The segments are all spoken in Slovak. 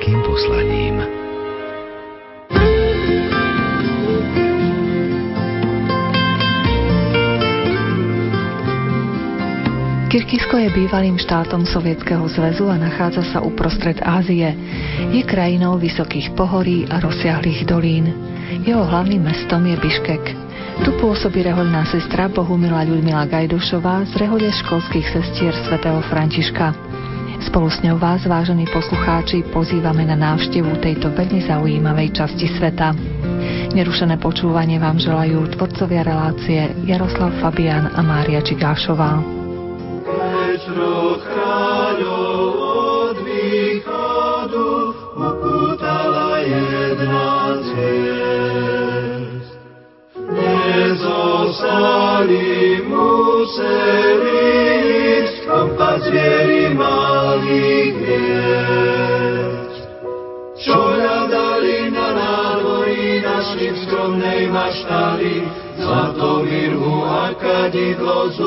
veľkým poslaním. Kyrgyzsko je bývalým štátom Sovietskeho zväzu a nachádza sa uprostred Ázie. Je krajinou vysokých pohorí a rozsiahlých dolín. Jeho hlavným mestom je Biškek. Tu pôsobí rehoľná sestra Bohumila Ľudmila Gajdušová z rehole školských sestier svätého Františka. Spolu s ňou vás, vážení poslucháči, pozývame na návštevu tejto veľmi zaujímavej časti sveta. Nerušené počúvanie vám želajú tvorcovia relácie Jaroslav Fabian a Mária Čigášová od kráľov Nezostali museli ísť, kam pa zvieri malých hviezd. Čo hľadali na nádvorí, našli v skromnej maštali, zlato mirhu a kadidlo z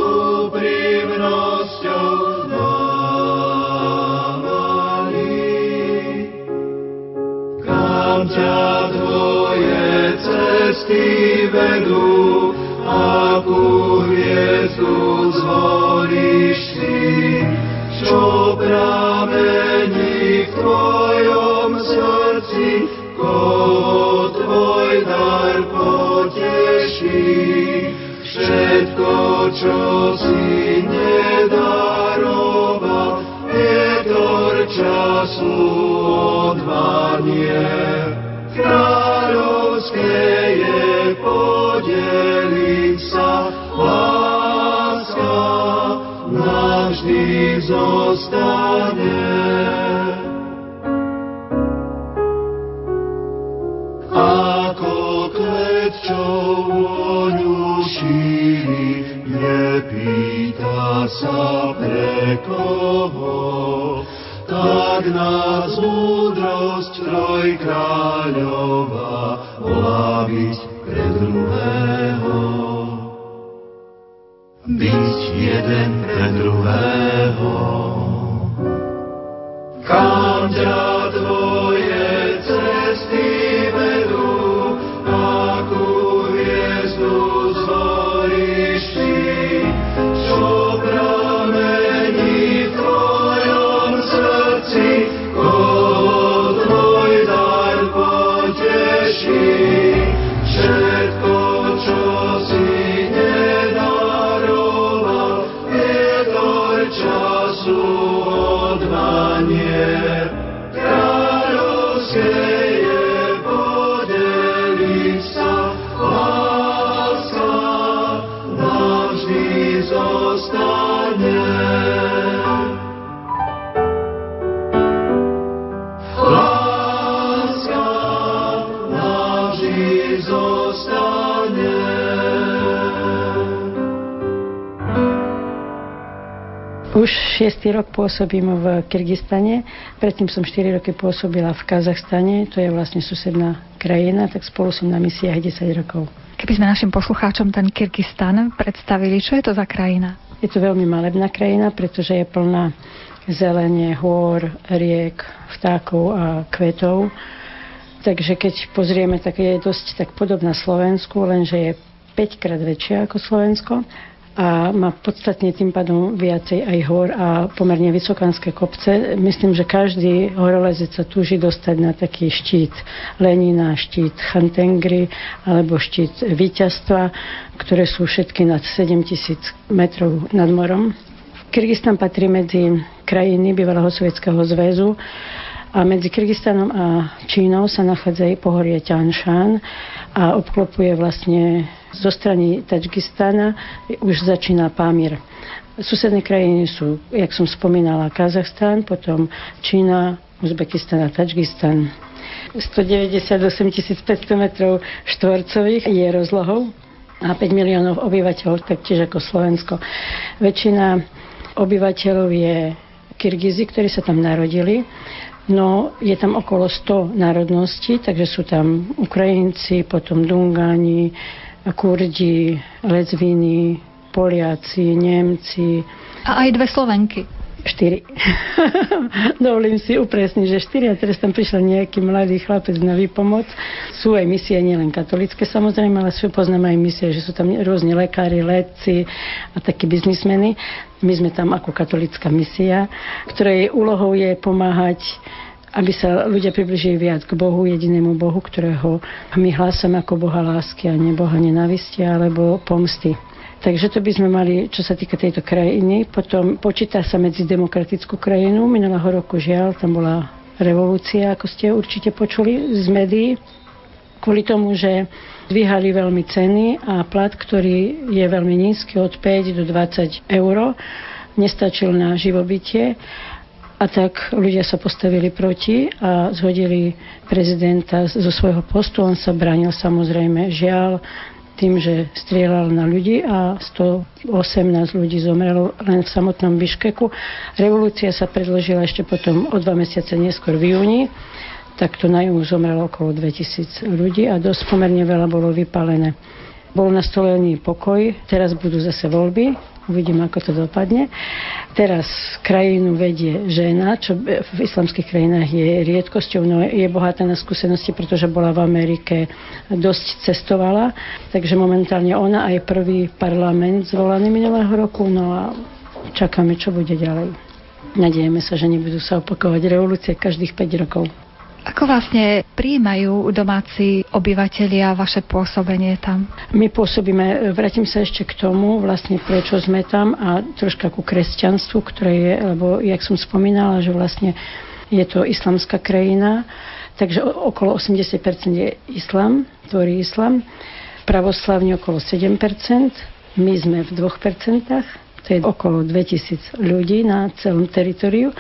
úprimnosťou dávali. Kam ťa tvoje cesty vedú, akú hviezdu zvolíš si, čo pramení v tvojom srdci, koho tvoj dar poteší. Všetko, čo si nedaroval, vietor času odvanie. Kráľovské je podeliť sa láska, navždy zostane. Ako kvet, čo voňu šíri, tak nás múdrosť trojkráľová byť pre druhého. Byť jeden pre druhého. Kam ťa tvoje Už šiestý rok pôsobím v Kyrgyzstane, predtým som 4 roky pôsobila v Kazachstane, to je vlastne susedná krajina, tak spolu som na misiách 10 rokov. Keby sme našim poslucháčom ten Kyrgyzstan predstavili, čo je to za krajina? Je to veľmi malebná krajina, pretože je plná zelenie, hôr, riek, vtákov a kvetov. Takže keď pozrieme, tak je dosť tak podobná Slovensku, lenže je 5 krát väčšia ako Slovensko a má podstatne tým pádom viacej aj hor a pomerne vysokánske kopce. Myslím, že každý horolezec sa túži dostať na taký štít Lenina, štít Chantengry alebo štít víťazstva, ktoré sú všetky nad 7000 metrov nad morom. Kyrgyzstan patrí medzi krajiny bývalého Sovietskeho zväzu a medzi Kyrgyzstanom a Čínou sa nachádza aj pohorie Tianshan a obklopuje vlastne zo strany Tadžikistana už začína Pamir. Susedné krajiny sú, jak som spomínala, Kazachstan, potom Čína, Uzbekistan a Tadžikistan. 198 500 metrov štvorcových je rozlohou a 5 miliónov obyvateľov, taktiež ako Slovensko. Väčšina obyvateľov je Kyrgyzi, ktorí sa tam narodili. No, je tam okolo 100 národností, takže sú tam Ukrajinci, potom Dungáni, Kurdi, Lezviny, Poliaci, Nemci. A aj dve Slovenky. Štyri. Dovolím si upresniť, že štyri a teraz tam prišiel nejaký mladý chlapec na výpomoc. Sú aj misie nielen katolické samozrejme, ale sú poznáme aj misie, že sú tam rôzni lekári, letci a takí biznismeny. My sme tam ako katolická misia, ktorej úlohou je pomáhať aby sa ľudia približili viac k Bohu, jedinému Bohu, ktorého my hlásame ako Boha lásky a neboha nenavisti alebo pomsty. Takže to by sme mali, čo sa týka tejto krajiny. Potom počíta sa medzi demokratickú krajinu. Minulého roku žiaľ, tam bola revolúcia, ako ste určite počuli z médií, kvôli tomu, že dvíhali veľmi ceny a plat, ktorý je veľmi nízky, od 5 do 20 eur, nestačil na živobytie. A tak ľudia sa postavili proti a zhodili prezidenta zo svojho postu. On sa bránil samozrejme žiaľ tým, že strieľal na ľudí a 118 ľudí zomrelo len v samotnom Biškeku. Revolúcia sa predložila ešte potom o dva mesiace neskôr v júni tak to na juhu zomrelo okolo 2000 ľudí a dosť pomerne veľa bolo vypálené. Bol nastolený pokoj, teraz budú zase voľby, Uvidíme, ako to dopadne. Teraz krajinu vedie žena, čo v islamských krajinách je riedkosťou, no je bohatá na skúsenosti, pretože bola v Amerike, dosť cestovala. Takže momentálne ona aj prvý parlament zvolaný minulého roku, no a čakáme, čo bude ďalej. Nadejeme sa, že nebudú sa opakovať revolúcie každých 5 rokov. Ako vlastne príjmajú domáci obyvateľia vaše pôsobenie tam? My pôsobíme, vrátim sa ešte k tomu, vlastne prečo sme tam a troška ku kresťanstvu, ktoré je, lebo jak som spomínala, že vlastne je to islamská krajina, takže okolo 80% je islam, tvorí islam, pravoslavne okolo 7%, my sme v 2%, to je okolo 2000 ľudí na celom teritoriu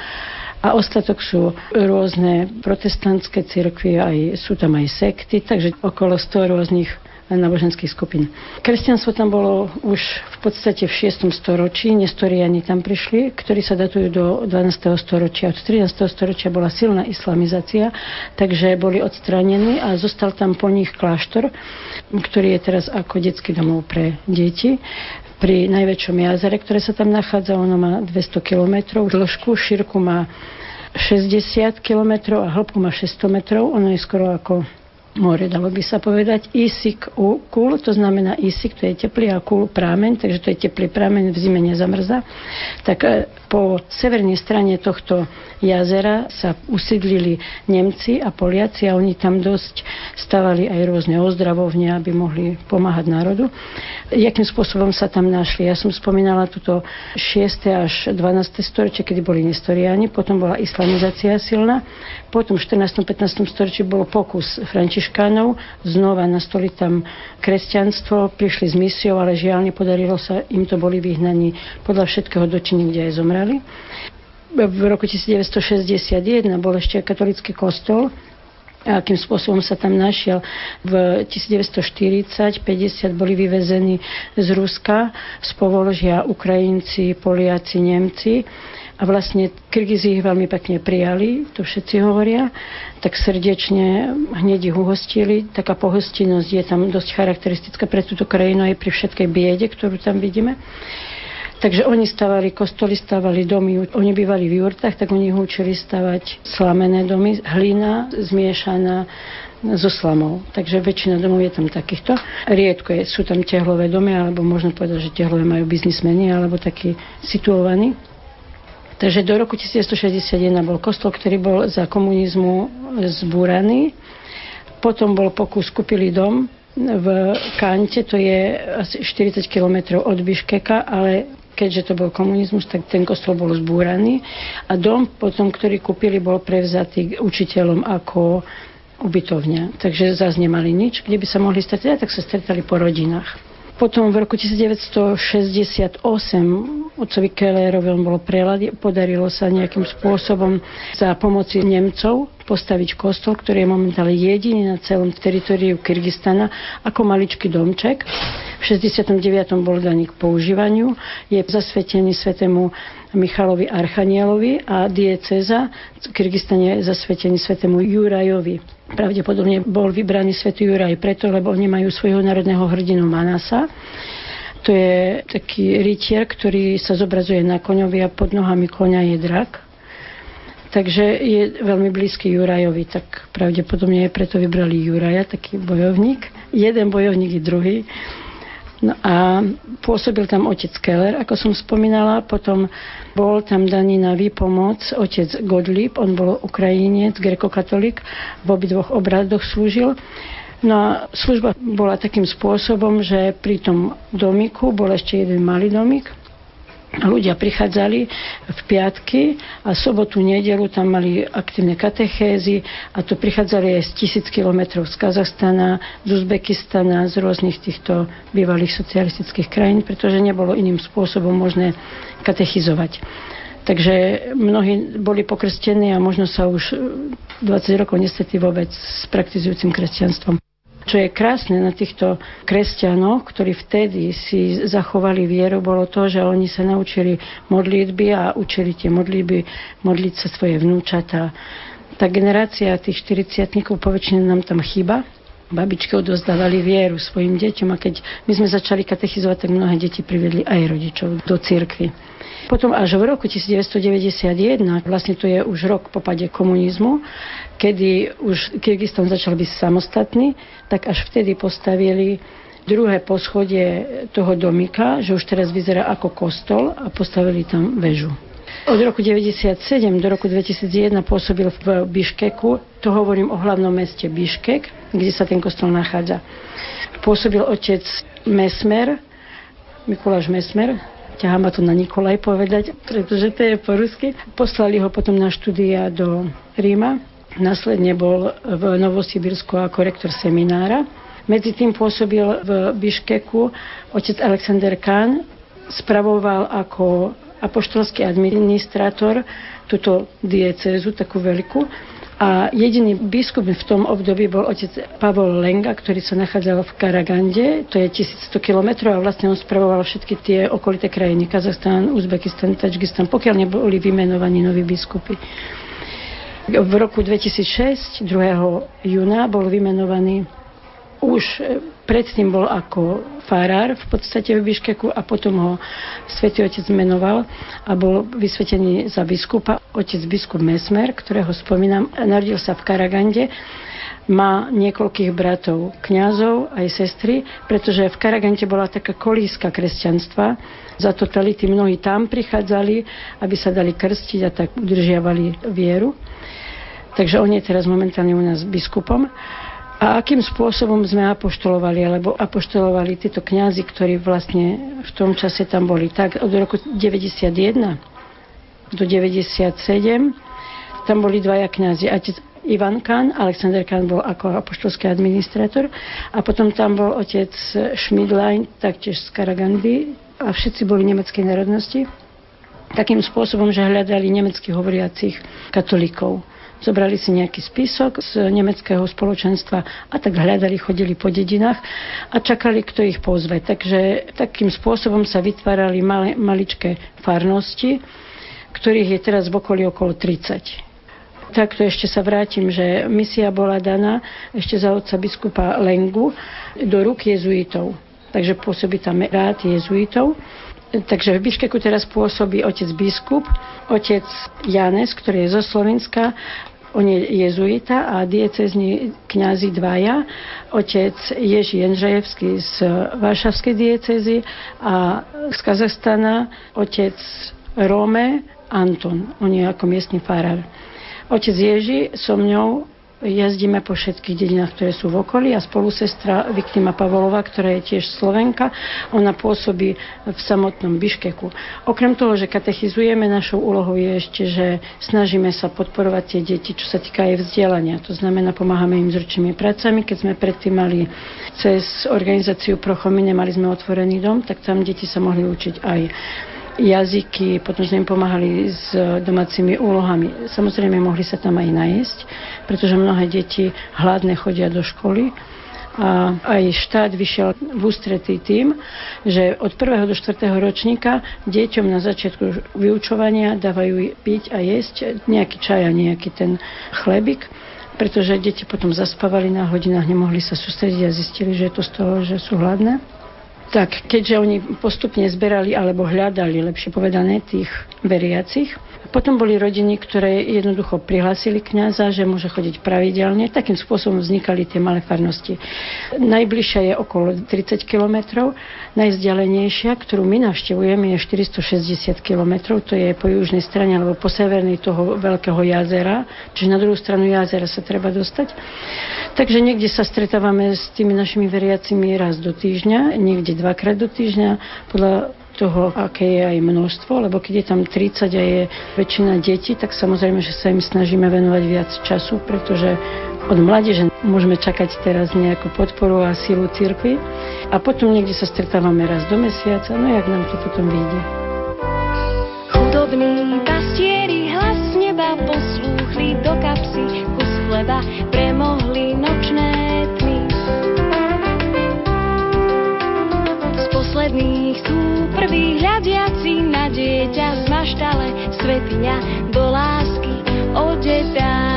a ostatok sú rôzne protestantské cirkvy, aj, sú tam aj sekty, takže okolo 100 rôznych náboženských skupín. Kresťanstvo tam bolo už v podstate v 6. storočí, nestoriani tam prišli, ktorí sa datujú do 12. storočia. Od 13. storočia bola silná islamizácia, takže boli odstránení a zostal tam po nich kláštor, ktorý je teraz ako detský domov pre deti pri najväčšom jazere, ktoré sa tam nachádza. Ono má 200 km dĺžku, šírku má 60 km a hĺbku má 600 metrov. Ono je skoro ako more, dalo by sa povedať. Isik kul, to znamená isik, to je teplý a kul prámeň, takže to je teplý prámeň, v zime nezamrza. Tak e, po severnej strane tohto jazera sa usídlili Nemci a Poliaci a oni tam dosť stavali aj rôzne ozdravovne, aby mohli pomáhať národu. Jakým spôsobom sa tam našli? Ja som spomínala túto 6. až 12. storočie, kedy boli nestoriáni, potom bola islamizácia silná, potom v 14. 15. storočí bol pokus františkánov znova nastoliť tam kresťanstvo, prišli s misiou, ale žiaľ nepodarilo sa, im to boli vyhnaní podľa všetkého do kde aj zomreli. V roku 1961 bol ešte katolický kostol, a akým spôsobom sa tam našiel. V 1940-50 boli vyvezení z Ruska, z Povolžia Ukrajinci, Poliaci, Nemci a vlastne Kyrgyzi ich veľmi pekne prijali, to všetci hovoria, tak srdečne hneď ich uhostili. Taká pohostinnosť je tam dosť charakteristická pre túto krajinu aj pri všetkej biede, ktorú tam vidíme. Takže oni stavali kostoly, stavali domy, oni bývali v jurtách, tak oni učili stavať slamené domy, hlina zmiešaná so slamou. Takže väčšina domov je tam takýchto. Riedko je, sú tam tehlové domy, alebo možno povedať, že tehlové majú biznismeni, alebo takí situovaní. Takže do roku 1961 bol kostol, ktorý bol za komunizmu zbúraný. Potom bol pokus, kúpili dom v Kante, to je asi 40 km od Biškeka, ale keďže to bol komunizmus, tak ten kostol bol zbúraný a dom potom, ktorý kúpili, bol prevzatý učiteľom ako ubytovňa. Takže zase nemali nič, kde by sa mohli stretať, tak sa stretali po rodinách. Potom v roku 1968 otcovi Kellerovi bolo prelad, podarilo sa nejakým spôsobom za pomoci Nemcov postaviť kostol, ktorý je momentálne jediný na celom teritoriu Kyrgyzstana ako maličký domček. V 69. bol daný k používaniu. Je zasvetený svetému Michalovi Archanielovi a dieceza v Kyrgyzstane je zasvetený svetému Jurajovi. Pravdepodobne bol vybraný svätý Juraj preto, lebo oni majú svojho národného hrdinu Manasa. To je taký rytier, ktorý sa zobrazuje na koňovi a pod nohami koňa je drak. Takže je veľmi blízky Jurajovi, tak pravdepodobne aj preto vybrali Juraja, taký bojovník. Jeden bojovník i druhý. No a pôsobil tam otec Keller, ako som spomínala, potom bol tam daný na výpomoc otec Godlip, on bol Ukrajinec, grekokatolik, v obidvoch obradoch slúžil. No a služba bola takým spôsobom, že pri tom domiku bol ešte jeden malý domik, ľudia prichádzali v piatky a sobotu, nedelu tam mali aktívne katechézy a to prichádzali aj z tisíc kilometrov z Kazachstana, z Uzbekistana, z rôznych týchto bývalých socialistických krajín, pretože nebolo iným spôsobom možné katechizovať. Takže mnohí boli pokrstení a možno sa už 20 rokov nestretli vôbec s praktizujúcim kresťanstvom. Čo je krásne na týchto kresťanoch, ktorí vtedy si zachovali vieru, bolo to, že oni sa naučili modlitby a učili tie modlitby modliť sa svoje vnúčata. Tá generácia tých 40 poväčšine nám tam chýba, babičky odozdávali vieru svojim deťom a keď my sme začali katechizovať, tak mnohé deti privedli aj rodičov do cirkvy. Potom až v roku 1991, vlastne to je už rok po pade komunizmu, kedy už Kyrgyzstan začal byť samostatný, tak až vtedy postavili druhé poschodie toho domika, že už teraz vyzerá ako kostol a postavili tam väžu. Od roku 1997 do roku 2001 pôsobil v Biškeku, to hovorím o hlavnom meste Biškek, kde sa ten kostol nachádza. Pôsobil otec Mesmer, Mikuláš Mesmer, ťahá ma to na Nikolaj povedať, pretože to je po rusky. Poslali ho potom na štúdia do Ríma. Následne bol v Novosibirsku ako rektor seminára. Medzi tým pôsobil v Biškeku otec Alexander Kahn, spravoval ako apoštolský administrátor túto diecézu, takú veľkú a jediný biskup v tom období bol otec Pavol Lenga, ktorý sa nachádzal v Karagande, to je 1100 kilometrov a vlastne on spravoval všetky tie okolité krajiny, Kazachstan, Uzbekistan, Tadžikistan, pokiaľ neboli vymenovaní noví biskupy. V roku 2006, 2. júna, bol vymenovaný už predtým bol ako farár v podstate v Biškeku a potom ho svätý Otec menoval a bol vysvetený za biskupa. Otec biskup Mesmer, ktorého spomínam, narodil sa v Karagande má niekoľkých bratov, kňazov aj sestry, pretože v Karagante bola taká kolíska kresťanstva. Za totality mnohí tam prichádzali, aby sa dali krstiť a tak udržiavali vieru. Takže on je teraz momentálne u nás biskupom. A akým spôsobom sme apoštolovali, alebo apoštolovali títo kňazi, ktorí vlastne v tom čase tam boli. Tak od roku 91 do 97 tam boli dvaja kňazi. Otec Ivan Kán, Alexander Kán bol ako apoštolský administrátor a potom tam bol otec Schmidlein, taktiež z Karagandy a všetci boli nemeckej národnosti takým spôsobom, že hľadali nemecky hovoriacich katolíkov zobrali si nejaký spisok z nemeckého spoločenstva a tak hľadali, chodili po dedinách a čakali, kto ich pozve. Takže takým spôsobom sa vytvárali malé, maličké farnosti, ktorých je teraz v okolí okolo 30 takto ešte sa vrátim, že misia bola daná ešte za otca biskupa Lengu do rúk jezuitov. Takže pôsobí tam rád jezuitov. Takže v Biškeku teraz pôsobí otec biskup, otec Janes, ktorý je zo Slovenska on je jezuita a diecezni kňazi dvaja, otec Ježi Jenžajevský z Varšavskej diecezy a z Kazachstana otec Rome Anton, on je ako miestny farár. Otec Ježi so mňou jazdíme po všetkých dedinách, ktoré sú v okolí a spolusestra Viktima Pavlova, ktorá je tiež Slovenka, ona pôsobí v samotnom Biškeku. Okrem toho, že katechizujeme, našou úlohou je ešte, že snažíme sa podporovať tie deti, čo sa týka aj vzdelania. To znamená, pomáhame im s ručnými pracami. Keď sme predtým mali cez organizáciu Prochomine, mali sme otvorený dom, tak tam deti sa mohli učiť aj jazyky, potom sme im pomáhali s domácimi úlohami. Samozrejme, mohli sa tam aj najesť, pretože mnohé deti hladné chodia do školy a aj štát vyšiel v ústretí tým, že od 1. do 4. ročníka deťom na začiatku vyučovania dávajú piť a jesť nejaký čaj a nejaký ten chlebik, pretože deti potom zaspávali na hodinách, nemohli sa sústrediť a zistili, že je to z toho, že sú hladné. Tak, keďže oni postupne zberali alebo hľadali, lepšie povedané, tých veriacich, potom boli rodiny, ktoré jednoducho prihlásili kňaza, že môže chodiť pravidelne. Takým spôsobom vznikali tie malé farnosti. Najbližšia je okolo 30 kilometrov, najzdialenejšia, ktorú my navštevujeme, je 460 kilometrov, to je po južnej strane alebo po severnej toho veľkého jazera, čiže na druhú stranu jazera sa treba dostať. Takže niekde sa stretávame s tými našimi veriacimi raz do týždňa, niekde dvakrát do týždňa, podľa toho, aké je aj množstvo, lebo keď je tam 30 a je väčšina detí, tak samozrejme, že sa im snažíme venovať viac času, pretože od mládeže môžeme čakať teraz nejakú podporu a sílu cirkvi. A potom niekde sa stretávame raz do mesiaca, no jak nám to potom vyjde. Chudobní pastieri hlas neba poslúchli do kapsy kus chleba, hľadiaci na dieťa z maštale, svetiňa do lásky odetá.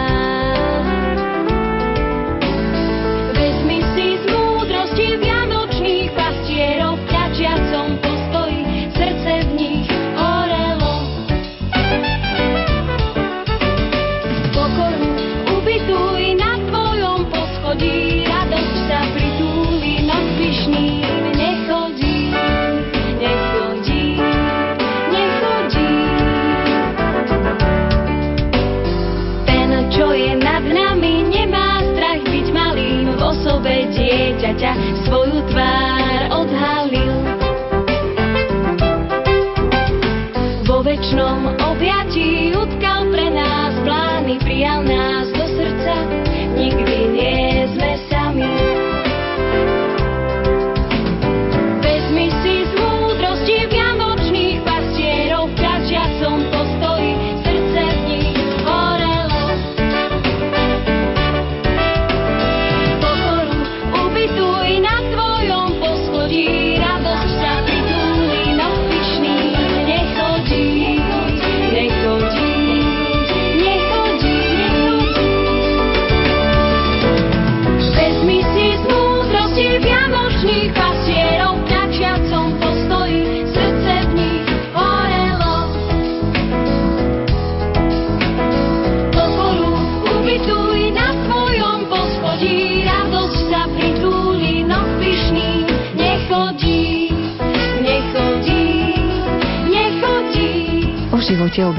Dieťaťa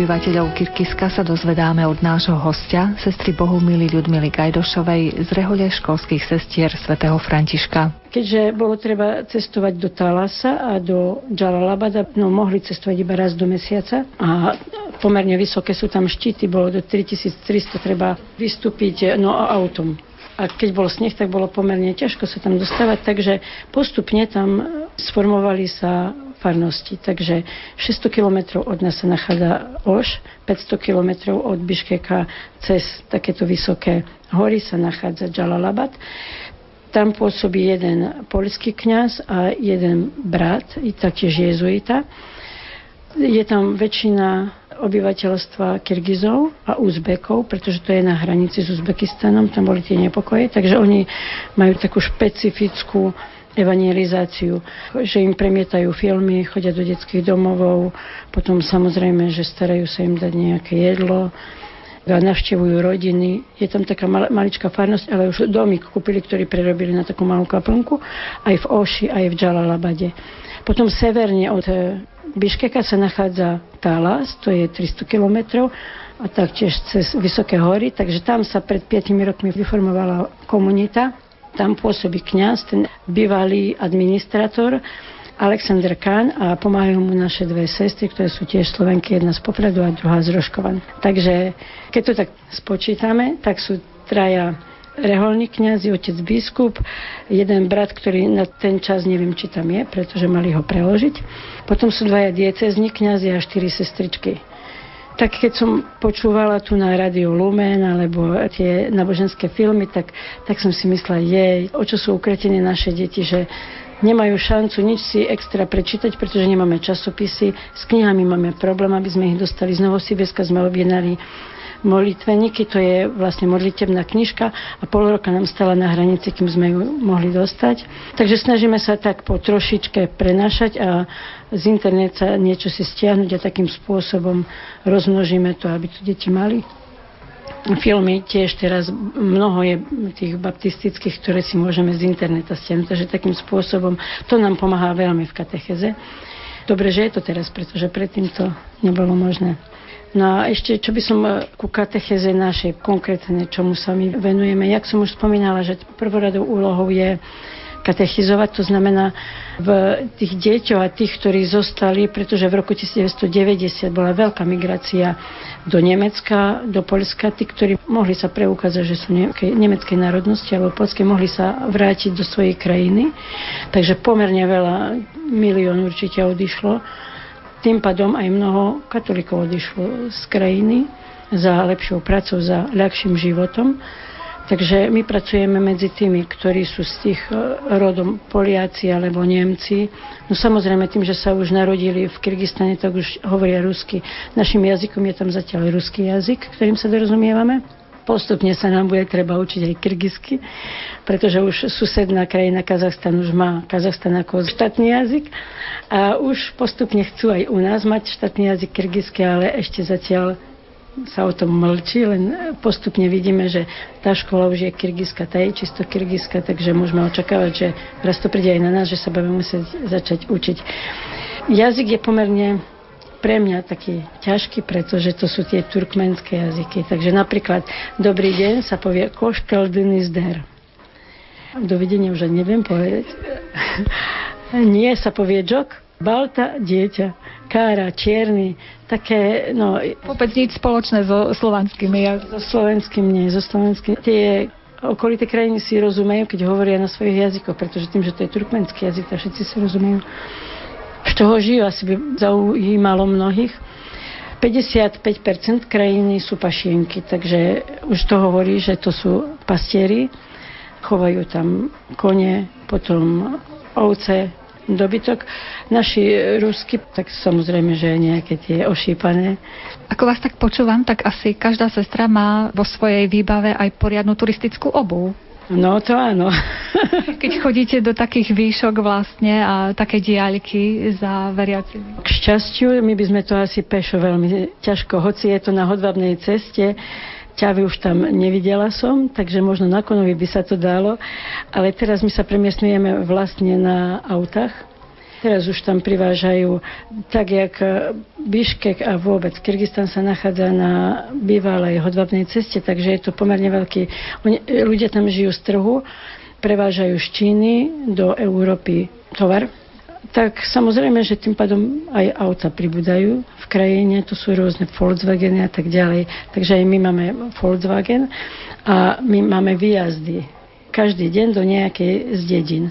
obyvateľov Kirkiska sa dozvedáme od nášho hostia, sestry Bohumily Ľudmily Gajdošovej z rehole školských sestier svätého Františka. Keďže bolo treba cestovať do Talasa a do Jalalabada, no mohli cestovať iba raz do mesiaca a pomerne vysoké sú tam štíty, bolo do 3300 treba vystúpiť no, autom a keď bol sneh, tak bolo pomerne ťažko sa tam dostávať, takže postupne tam sformovali sa farnosti. Takže 600 kilometrov od nás sa nachádza Oš, 500 kilometrov od Biškeka cez takéto vysoké hory sa nachádza Jalalabad. Tam pôsobí jeden polský kňaz a jeden brat, i taktiež jezuita. Je tam väčšina obyvateľstva Kyrgyzov a Uzbekov, pretože to je na hranici s Uzbekistanom, tam boli tie nepokoje, takže oni majú takú špecifickú evangelizáciu, že im premietajú filmy, chodia do detských domovov, potom samozrejme, že starajú sa im dať nejaké jedlo, navštevujú rodiny. Je tam taká mal, maličká farnosť, ale už domík kúpili, ktorý prerobili na takú malú kaplnku, aj v Oši, aj v Džalalabade. Potom severne od eh, Biškeka sa nachádza Talas, to je 300 kilometrov, a taktiež cez Vysoké hory, takže tam sa pred 5 rokmi vyformovala komunita tam pôsobí kňaz, ten bývalý administrator, Alexander Kahn a pomáhajú mu naše dve sestry, ktoré sú tiež Slovenky, jedna z Popradu a druhá z Roškovan. Takže keď to tak spočítame, tak sú traja reholní kňazi, otec biskup, jeden brat, ktorý na ten čas neviem, či tam je, pretože mali ho preložiť. Potom sú dvaja diecezní kňazi a štyri sestričky tak keď som počúvala tu na Radio Lumen alebo tie náboženské filmy, tak, tak som si myslela, jej, o čo sú ukretené naše deti, že nemajú šancu nič si extra prečítať, pretože nemáme časopisy. S knihami máme problém, aby sme ich dostali. Z Novosibirska sme objednali molitveníky, to je vlastne modlitebná knižka a pol roka nám stala na hranici, kým sme ju mohli dostať. Takže snažíme sa tak po trošičke prenašať a z interneta niečo si stiahnuť a takým spôsobom rozmnožíme to, aby to deti mali filmy tiež teraz mnoho je tých baptistických, ktoré si môžeme z interneta stiahnuť, takže takým spôsobom to nám pomáha veľmi v katecheze. Dobre, že je to teraz, pretože predtým to nebolo možné. No a ešte, čo by som eh, ku katecheze našej konkrétne, čomu sa my venujeme. Jak som už spomínala, že prvoradou úlohou je katechizovať, to znamená v tých deťoch a tých, ktorí zostali, pretože v roku 1990 bola veľká migrácia do Nemecka, do Polska, tí, ktorí mohli sa preukázať, že sú nemeckej národnosti alebo polskej, mohli sa vrátiť do svojej krajiny. Takže pomerne veľa, milión určite odišlo. Tým pádom aj mnoho katolíkov odišlo z krajiny za lepšou prácou, za ľahším životom. Takže my pracujeme medzi tými, ktorí sú z tých e, rodom Poliaci alebo Nemci. No samozrejme tým, že sa už narodili v Kyrgyzstane, tak už hovoria rusky. Našim jazykom je tam zatiaľ ruský jazyk, ktorým sa dorozumievame. Postupne sa nám bude treba učiť aj kyrgyzsky, pretože už susedná krajina Kazachstan už má Kazachstan ako štátny jazyk a už postupne chcú aj u nás mať štátny jazyk kyrgyzsky, ale ešte zatiaľ sa o tom mlčí, len postupne vidíme, že tá škola už je kyrgyzska, tá je čisto kyrgyzska, takže môžeme očakávať, že raz to príde aj na nás, že sa budeme musieť začať učiť. Jazyk je pomerne pre mňa taký ťažký, pretože to sú tie turkmenské jazyky. Takže napríklad dobrý deň sa povie koštel dynizder. Dovidenia už neviem povedať. Nie sa povie džok, balta dieťa. Kára, čierny, také, no... Vôbec nič spoločné so slovanskými jazykmi. So slovenským nie, so slovenským. Tie okolité krajiny si rozumejú, keď hovoria na svojich jazykoch, pretože tým, že to je turkmenský jazyk, tak všetci si rozumejú. Z čoho žijú, asi by zaujímalo mnohých. 55% krajiny sú pašienky, takže už to hovorí, že to sú pastieri. Chovajú tam kone, potom ovce, dobytok. Naši rusky, tak samozrejme, že nejaké tie ošípané. Ako vás tak počúvam, tak asi každá sestra má vo svojej výbave aj poriadnu turistickú obu. No to áno. Keď chodíte do takých výšok vlastne a také diaľky za veriacimi. K šťastiu, my by sme to asi pešo veľmi ťažko, hoci je to na hodvabnej ceste, ťavy už tam nevidela som, takže možno na konovi by sa to dalo, ale teraz my sa premiestňujeme vlastne na autách. Teraz už tam privážajú, tak jak Biškek a vôbec Kyrgyzstan sa nachádza na bývalej hodvabnej ceste, takže je to pomerne veľký... Ľudia tam žijú z trhu, prevážajú z Číny do Európy tovar, tak samozrejme, že tým pádom aj auta pribúdajú v krajine, to sú rôzne Volkswageny a tak ďalej. Takže aj my máme Volkswagen a my máme výjazdy každý deň do nejakej z dedín.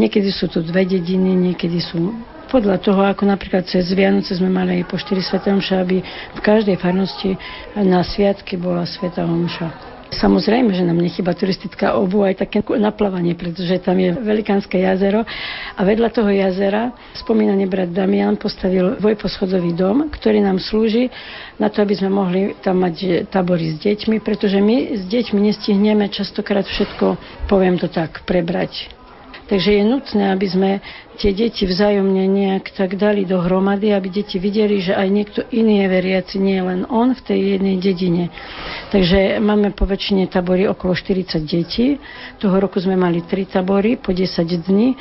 Niekedy sú tu dve dediny, niekedy sú podľa toho, ako napríklad cez Vianoce sme mali aj po 4 Sv. aby v každej farnosti na sviatky bola Sveta Omša. Samozrejme, že nám nechyba turistická obu aj také naplávanie, pretože tam je velikánske jazero a vedľa toho jazera spomínaný brat Damian postavil dvojposchodový dom, ktorý nám slúži na to, aby sme mohli tam mať tabory s deťmi, pretože my s deťmi nestihneme častokrát všetko, poviem to tak, prebrať Takže je nutné, aby sme tie deti vzájomne nejak tak dali dohromady, aby deti videli, že aj niekto iný je veriaci, nie len on v tej jednej dedine. Takže máme po väčšine tabory okolo 40 detí. Toho roku sme mali 3 tabory po 10 dní.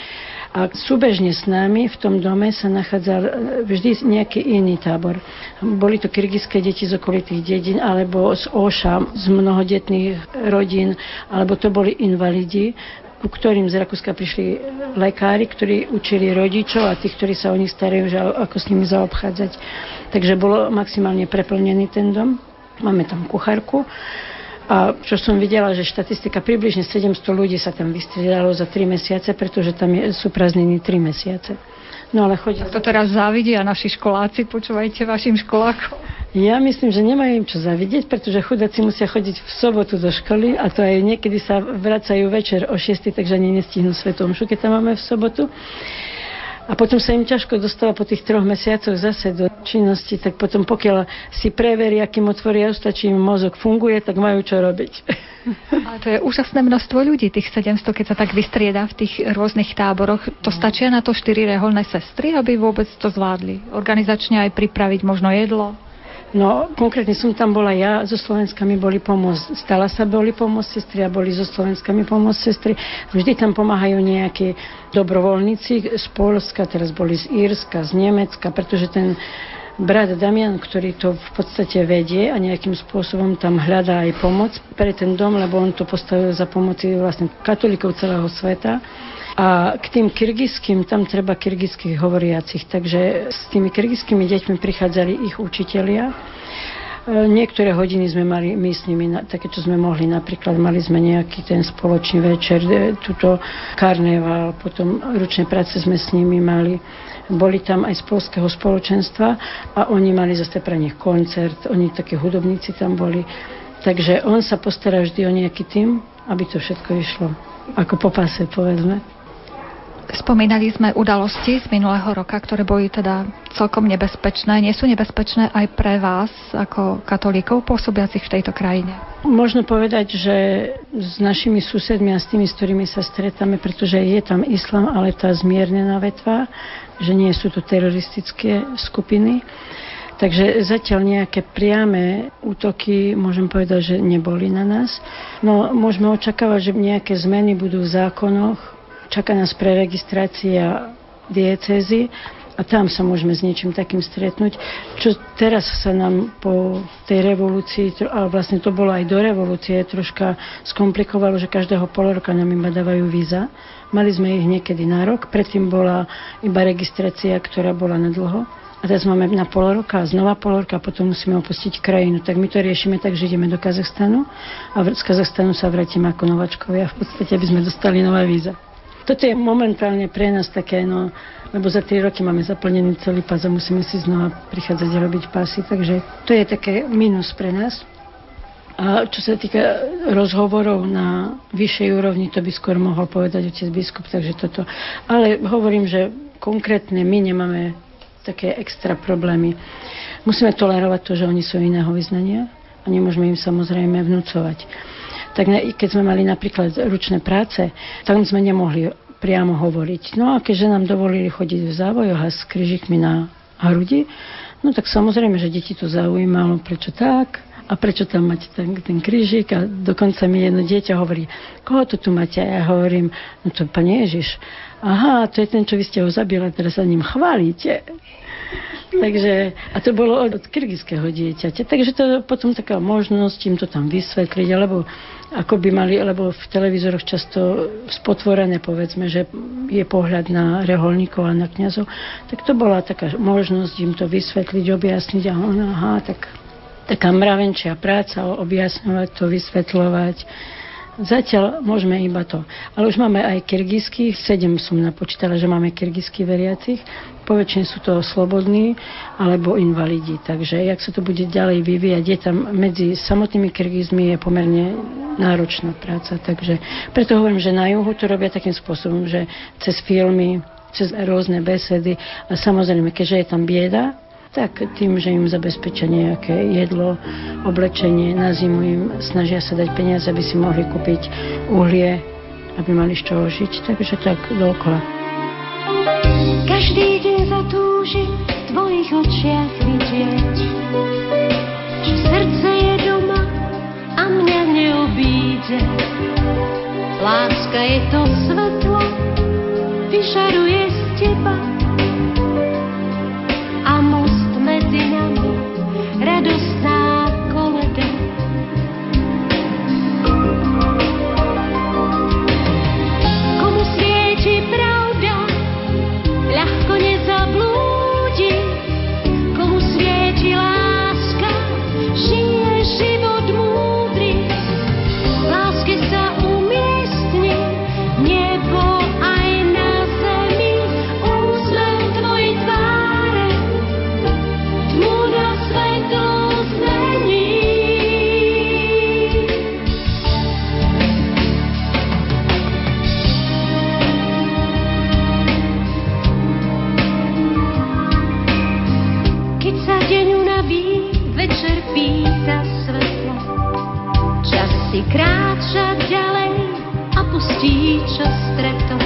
A súbežne s nami v tom dome sa nachádzal e, vždy nejaký iný tábor. Boli to kyrgyzské deti z okolitých dedín, alebo z Oša, z mnohodetných rodín, alebo to boli invalidi ku ktorým z Rakúska prišli lekári, ktorí učili rodičov a tých, ktorí sa o nich starajú, že ako s nimi zaobchádzať. Takže bolo maximálne preplnený ten dom. Máme tam kuchárku. A čo som videla, že štatistika približne 700 ľudí sa tam vystriedalo za 3 mesiace, pretože tam je, sú prázdniny 3 mesiace. No ale chodí... To teraz závidia naši školáci, počúvajte vašim školákom. Ja myslím, že nemajú im čo zavidieť, pretože chudáci musia chodiť v sobotu do školy a to aj niekedy sa vracajú večer o 6, takže ani nestihnú svetom keď tam máme v sobotu. A potom sa im ťažko dostáva po tých troch mesiacoch zase do činnosti, tak potom pokiaľ si preveria, kým otvoria ústa, či im mozog funguje, tak majú čo robiť. Ale to je úžasné množstvo ľudí, tých 700, keď sa tak vystrieda v tých rôznych táboroch. To stačia na to štyri reholné sestry, aby vôbec to zvládli? Organizačne aj pripraviť možno jedlo? No, konkrétne som tam bola ja, so Slovenskami boli pomôcť, stala sa boli pomôcť sestry a boli so Slovenskami pomôcť sestry. Vždy tam pomáhajú nejakí dobrovoľníci z Polska, teraz boli z Írska, z Nemecka, pretože ten brat Damian, ktorý to v podstate vedie a nejakým spôsobom tam hľadá aj pomoc pre ten dom, lebo on to postavil za pomoci vlastne katolíkov celého sveta a k tým kyrgyzským, tam treba kyrgyzských hovoriacich, takže s tými kyrgyzskými deťmi prichádzali ich učitelia. E, niektoré hodiny sme mali my s nimi, také čo sme mohli, napríklad mali sme nejaký ten spoločný večer, e, tuto karneval, potom ručné práce sme s nimi mali. Boli tam aj z polského spoločenstva a oni mali zase pre nich koncert, oni takí hudobníci tam boli. Takže on sa postará vždy o nejaký tým, aby to všetko išlo ako po pase, povedzme. Spomínali sme udalosti z minulého roka, ktoré boli teda celkom nebezpečné. Nie sú nebezpečné aj pre vás ako katolíkov pôsobiacich v tejto krajine? Možno povedať, že s našimi susedmi a s tými, s ktorými sa stretáme, pretože je tam islam, ale tá zmiernená vetva, že nie sú to teroristické skupiny. Takže zatiaľ nejaké priame útoky, môžem povedať, že neboli na nás. No, môžeme očakávať, že nejaké zmeny budú v zákonoch, Čaká nás preregistrácia diecezy a tam sa môžeme s niečím takým stretnúť. Čo teraz sa nám po tej revolúcii, a vlastne to bolo aj do revolúcie, troška skomplikovalo, že každého pol roka nám iba dávajú víza. Mali sme ich niekedy na rok, predtým bola iba registrácia, ktorá bola na dlho. A teraz máme na pol roka, znova pol roka, potom musíme opustiť krajinu. Tak my to riešime tak, že ideme do Kazachstanu a z Kazachstanu sa vrátime ako novačkovia v podstate, aby sme dostali nová víza. Toto je momentálne pre nás také, no, lebo za 3 roky máme zaplnený celý pás a musíme si znova prichádzať robiť pásy, takže to je také minus pre nás. A čo sa týka rozhovorov na vyššej úrovni, to by skôr mohol povedať otec biskup, takže toto. Ale hovorím, že konkrétne my nemáme také extra problémy. Musíme tolerovať to, že oni sú iného vyznania a nemôžeme im samozrejme vnúcovať tak keď sme mali napríklad ručné práce, tam sme nemohli priamo hovoriť. No a keďže nám dovolili chodiť v závojoch a s kryžikmi na hrudi, no tak samozrejme, že deti to zaujímalo, prečo tak, a prečo tam máte ten, ten krížik a dokonca mi jedno dieťa hovorí, koho to tu máte? A ja hovorím, no to Pane Ježiš. Aha, to je ten, čo vy ste ho zabili, teraz sa ním chválite. Takže, a to bolo od, od kyrgyzského dieťaťa. Takže to potom taká možnosť im to tam vysvetliť, alebo ako by mali, lebo v televízoroch často spotvorené, povedzme, že je pohľad na reholníkov a na kniazov, tak to bola taká možnosť im to vysvetliť, objasniť a ona, aha, tak taká mravenčia práca, objasňovať to, vysvetľovať Zatiaľ môžeme iba to. Ale už máme aj kyrgyzských, sedem som napočítala, že máme kyrgyzských veriacich. Poväčšine sú to slobodní alebo invalidi. Takže jak sa to bude ďalej vyvíjať, je tam medzi samotnými kyrgyzmi je pomerne náročná práca. Takže preto hovorím, že na juhu to robia takým spôsobom, že cez filmy, cez rôzne besedy a samozrejme, keďže je tam bieda, tak tým, že im zabezpečia nejaké jedlo, oblečenie, na zimu im snažia sa dať peniaze, aby si mohli kúpiť uhlie, aby mali z čoho žiť. Takže tak dookola. Každý deň zatúži v tvojich očiach vidieť, že srdce je doma a mňa neobíde. Láska je to svetlo, vyšaruje z teba si kráča ďalej a pustí čo streto.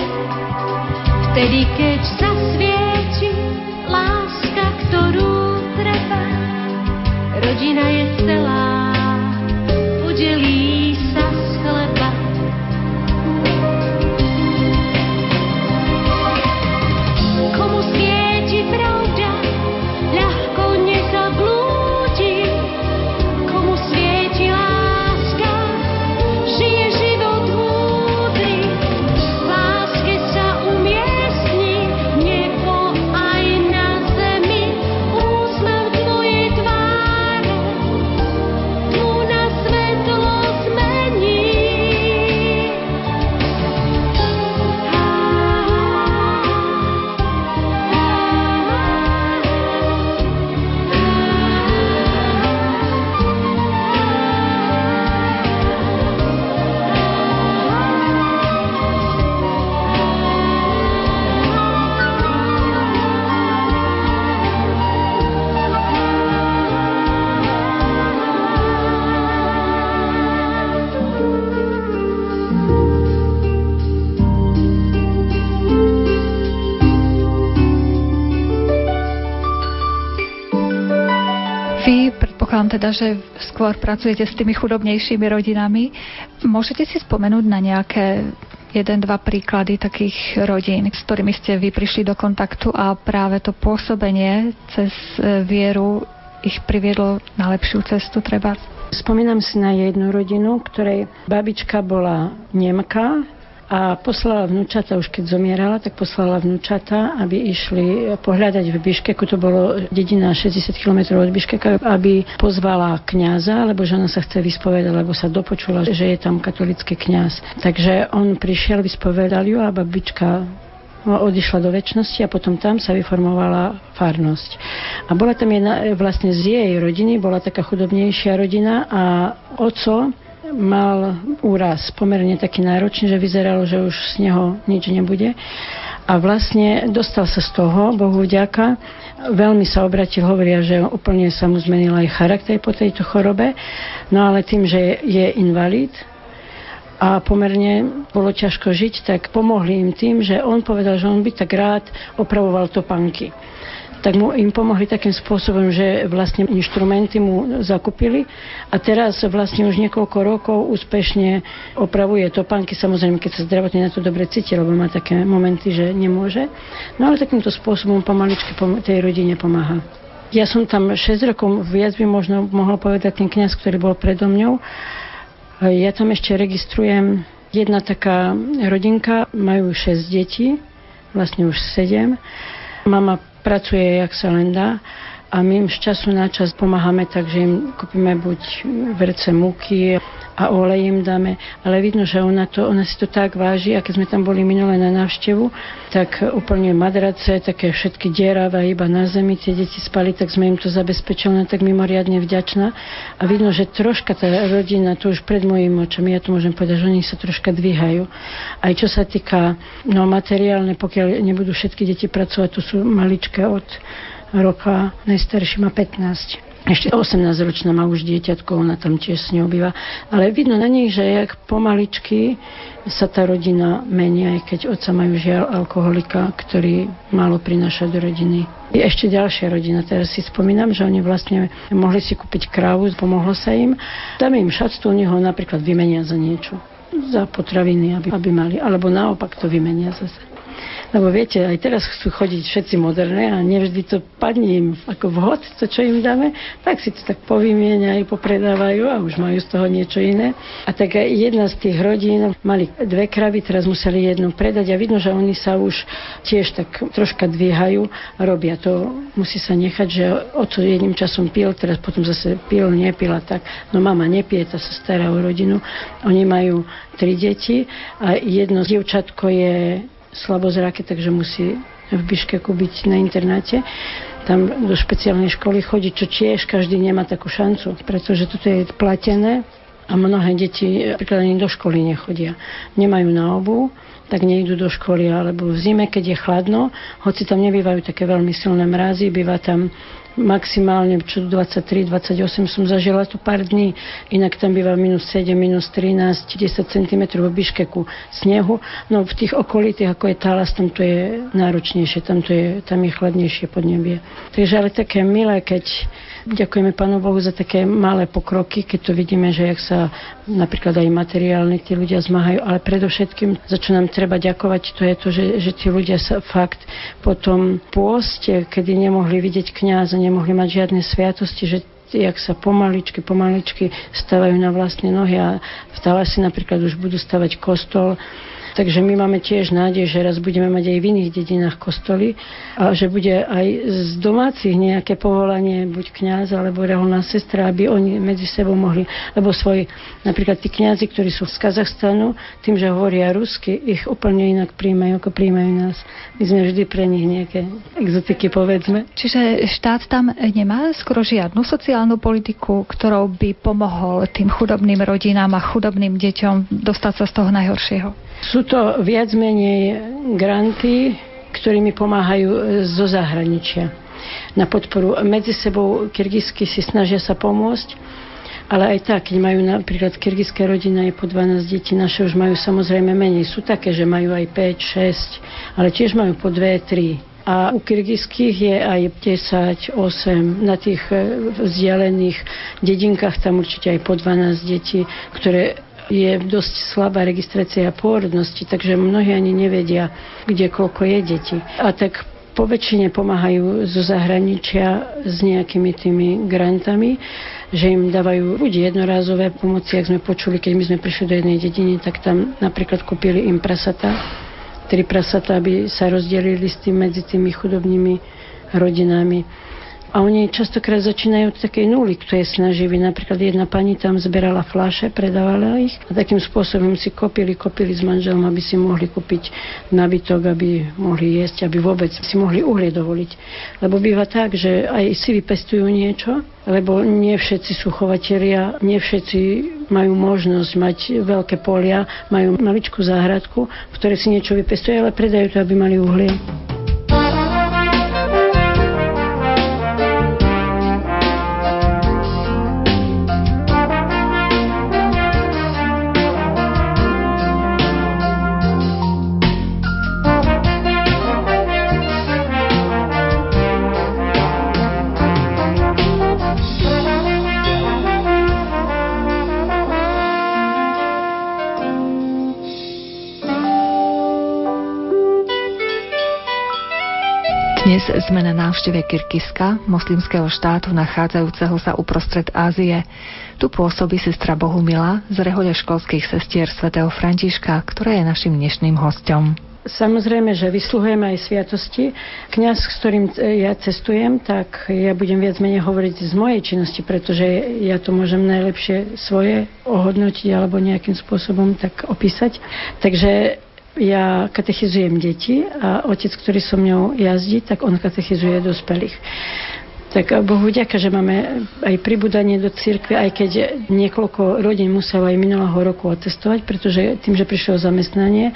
Vtedy, keď zasvieti láska, ktorú treba, rodina je celá, podelí teda, že skôr pracujete s tými chudobnejšími rodinami. Môžete si spomenúť na nejaké jeden, dva príklady takých rodín, s ktorými ste vy prišli do kontaktu a práve to pôsobenie cez e, vieru ich priviedlo na lepšiu cestu treba? Spomínam si na jednu rodinu, ktorej babička bola Nemka, a poslala vnúčata, už keď zomierala, tak poslala vnúčata, aby išli pohľadať v Biškeku, to bolo dedina 60 km od Biškeka, aby pozvala kňaza, lebo žena sa chce vyspovedať, lebo sa dopočula, že je tam katolický kňaz. Takže on prišiel, vyspovedal ju a babička odišla do väčšnosti a potom tam sa vyformovala farnosť. A bola tam jedna, vlastne z jej rodiny, bola taká chudobnejšia rodina a oco mal úraz pomerne taký náročný, že vyzeralo, že už z neho nič nebude. A vlastne dostal sa z toho, Bohu vďaka, veľmi sa obratil, hovoria, že úplne sa mu zmenil aj charakter po tejto chorobe, no ale tým, že je invalid, a pomerne bolo ťažko žiť, tak pomohli im tým, že on povedal, že on by tak rád opravoval topanky tak mu im pomohli takým spôsobom, že vlastne inštrumenty mu zakúpili a teraz vlastne už niekoľko rokov úspešne opravuje topánky, samozrejme, keď sa zdravotne na to dobre cíti, lebo má také momenty, že nemôže. No ale takýmto spôsobom pomaličky tej rodine pomáha. Ja som tam 6 rokov, viac by možno mohol povedať ten kňaz, ktorý bol predo mňou. Ja tam ešte registrujem jedna taká rodinka, majú 6 detí, vlastne už 7. Mama pracuje, jak sa len dá a my im z času na čas pomáhame tak, že im kúpime buď verce múky a olej im dáme, ale vidno, že ona, to, ona si to tak váži. A keď sme tam boli minulé na návštevu, tak úplne madrace, také všetky dieravé iba na zemi, tie deti spali, tak sme im to zabezpečili, tak mimoriadne vďačná. A vidno, že troška tá rodina, to už pred mojimi očami, ja to môžem povedať, že oni sa troška dvíhajú. Aj čo sa týka no, materiálne, pokiaľ nebudú všetky deti pracovať, to sú maličké od roka, najstarší má 15. Ešte 18-ročná má už dieťatko, ona tam tiež s ňou býva. Ale vidno na nej, že jak pomaličky sa tá rodina mení, aj keď otca majú žiaľ alkoholika, ktorý málo prináša do rodiny. Je ešte ďalšia rodina, teraz si spomínam, že oni vlastne mohli si kúpiť krávu, pomohlo sa im. Dáme im šatstu, oni ho napríklad vymenia za niečo za potraviny, aby, aby mali, alebo naopak to vymenia zase. Lebo viete, aj teraz chcú chodiť všetci moderné a nevždy to padne im ako vhod, to čo im dáme, tak si to tak povymieňajú, popredávajú a už majú z toho niečo iné. A tak jedna z tých rodín mali dve kravy, teraz museli jednu predať a vidno, že oni sa už tiež tak troška dvíhajú a robia to. Musí sa nechať, že oco jedným časom pil, teraz potom zase pil, nepil tak. No mama nepije, tá sa stará o rodinu. Oni majú tri deti a jedno dievčatko je slabozraké, takže musí v Biškeku byť na internáte. Tam do špeciálnej školy chodí, čo tiež každý nemá takú šancu, pretože toto je platené a mnohé deti napríklad ani do školy nechodia. Nemajú na obu, tak nejdu do školy, alebo v zime, keď je chladno, hoci tam nebývajú také veľmi silné mrazy, býva tam maximálne čo 23, 28 som zažila tu pár dní, inak tam býva minus 7, minus 13, 10 cm v Biškeku snehu. No v tých okolitých, ako je Talas, tam to je náročnejšie, tam, to je, tam je chladnejšie podnebie. Takže ale také milé, keď Ďakujeme Pánu Bohu za také malé pokroky, keď to vidíme, že jak sa napríklad aj materiálne tí ľudia zmáhajú, ale predovšetkým, za čo nám treba ďakovať, to je to, že, že tí ľudia sa fakt po tom pôste, kedy nemohli vidieť kňaza, nemohli mať žiadne sviatosti, že jak sa pomaličky, pomaličky stavajú na vlastné nohy a v Talasi napríklad už budú stavať kostol Takže my máme tiež nádej, že raz budeme mať aj v iných dedinách kostoly a že bude aj z domácich nejaké povolanie, buď kňaz alebo reholná sestra, aby oni medzi sebou mohli, lebo svoj, napríklad tí kňazi, ktorí sú z Kazachstanu, tým, že hovoria rusky, ich úplne inak príjmajú, ako príjmajú nás. My sme vždy pre nich nejaké exotiky, povedzme. Čiže štát tam nemá skoro žiadnu sociálnu politiku, ktorou by pomohol tým chudobným rodinám a chudobným deťom dostať sa z toho najhoršieho? Sú to viac menej granty, ktorými pomáhajú e, zo zahraničia na podporu. Medzi sebou kyrgyzsky si snažia sa pomôcť, ale aj tak, keď majú napríklad kyrgyzské rodina je po 12 detí, naše už majú samozrejme menej. Sú také, že majú aj 5, 6, ale tiež majú po 2, 3. A u kyrgyzských je aj 10, 8. Na tých e, vzdialených dedinkách tam určite aj po 12 detí, ktoré je dosť slabá registrácia pôrodnosti, takže mnohí ani nevedia, kde koľko je deti. A tak po väčšine pomáhajú zo zahraničia s nejakými tými grantami, že im dávajú buď jednorázové pomoci, ak sme počuli, keď my sme prišli do jednej dediny, tak tam napríklad kúpili im prasata, tri prasata, aby sa rozdelili s tým medzi tými chudobnými rodinami a oni častokrát začínajú od takej nuly, kto je snaživý. Napríklad jedna pani tam zberala flaše, predávala ich a takým spôsobom si kopili, kopili s manželom, aby si mohli kúpiť nabytok, aby mohli jesť, aby vôbec si mohli uhlie dovoliť. Lebo býva tak, že aj si vypestujú niečo, lebo nie všetci sú chovatelia, nie všetci majú možnosť mať veľké polia, majú maličkú záhradku, v ktorej si niečo vypestujú, ale predajú to, aby mali uhlie. Dnes sme na návšteve Kyrgyzska, moslimského štátu nachádzajúceho sa uprostred Ázie. Tu pôsobí sestra Bohumila z rehole školských sestier svätého Františka, ktorá je našim dnešným hostom. Samozrejme, že vysluhujeme aj sviatosti. Kňaz, s ktorým ja cestujem, tak ja budem viac menej hovoriť z mojej činnosti, pretože ja to môžem najlepšie svoje ohodnotiť alebo nejakým spôsobom tak opísať. Takže ja katechizujem deti a otec, ktorý so mňou jazdí, tak on katechizuje dospelých. Tak Bohu ďaká, že máme aj pribudanie do cirkve, aj keď niekoľko rodín muselo aj minulého roku odcestovať, pretože tým, že prišlo zamestnanie,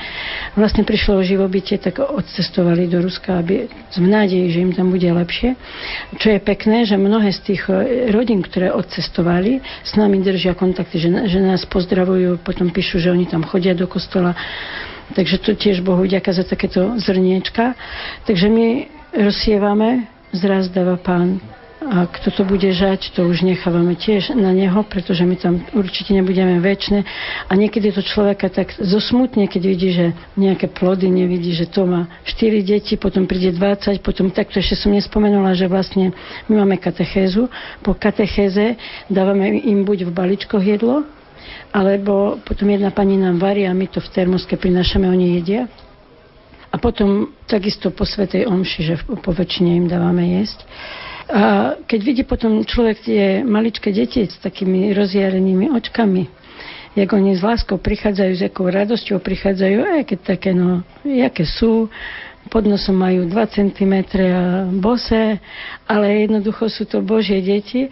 vlastne prišlo o živobytie, tak odcestovali do Ruska, aby v nádeji, že im tam bude lepšie. Čo je pekné, že mnohé z tých rodín, ktoré odcestovali, s nami držia kontakty, že, že nás pozdravujú, potom píšu, že oni tam chodia do kostola Takže to tiež Bohu ďaká za takéto zrniečka. Takže my rozsievame, zraz dáva pán. A kto to bude žať, to už nechávame tiež na neho, pretože my tam určite nebudeme väčšie. A niekedy to človeka tak zosmutne, keď vidí, že nejaké plody nevidí, že to má 4 deti, potom príde 20, potom takto ešte som nespomenula, že vlastne my máme katechézu. Po katechéze dávame im buď v baličkoch jedlo, alebo potom jedna pani nám varí a my to v termoske prinášame, oni jedia. A potom takisto po Svetej Omši, že po väčšine im dávame jesť. A keď vidí potom človek tie maličké deti s takými rozjarenými očkami, jak oni s láskou prichádzajú, s akou radosťou prichádzajú, aj keď také, no, jaké sú, pod nosom majú 2 cm bose, ale jednoducho sú to Božie deti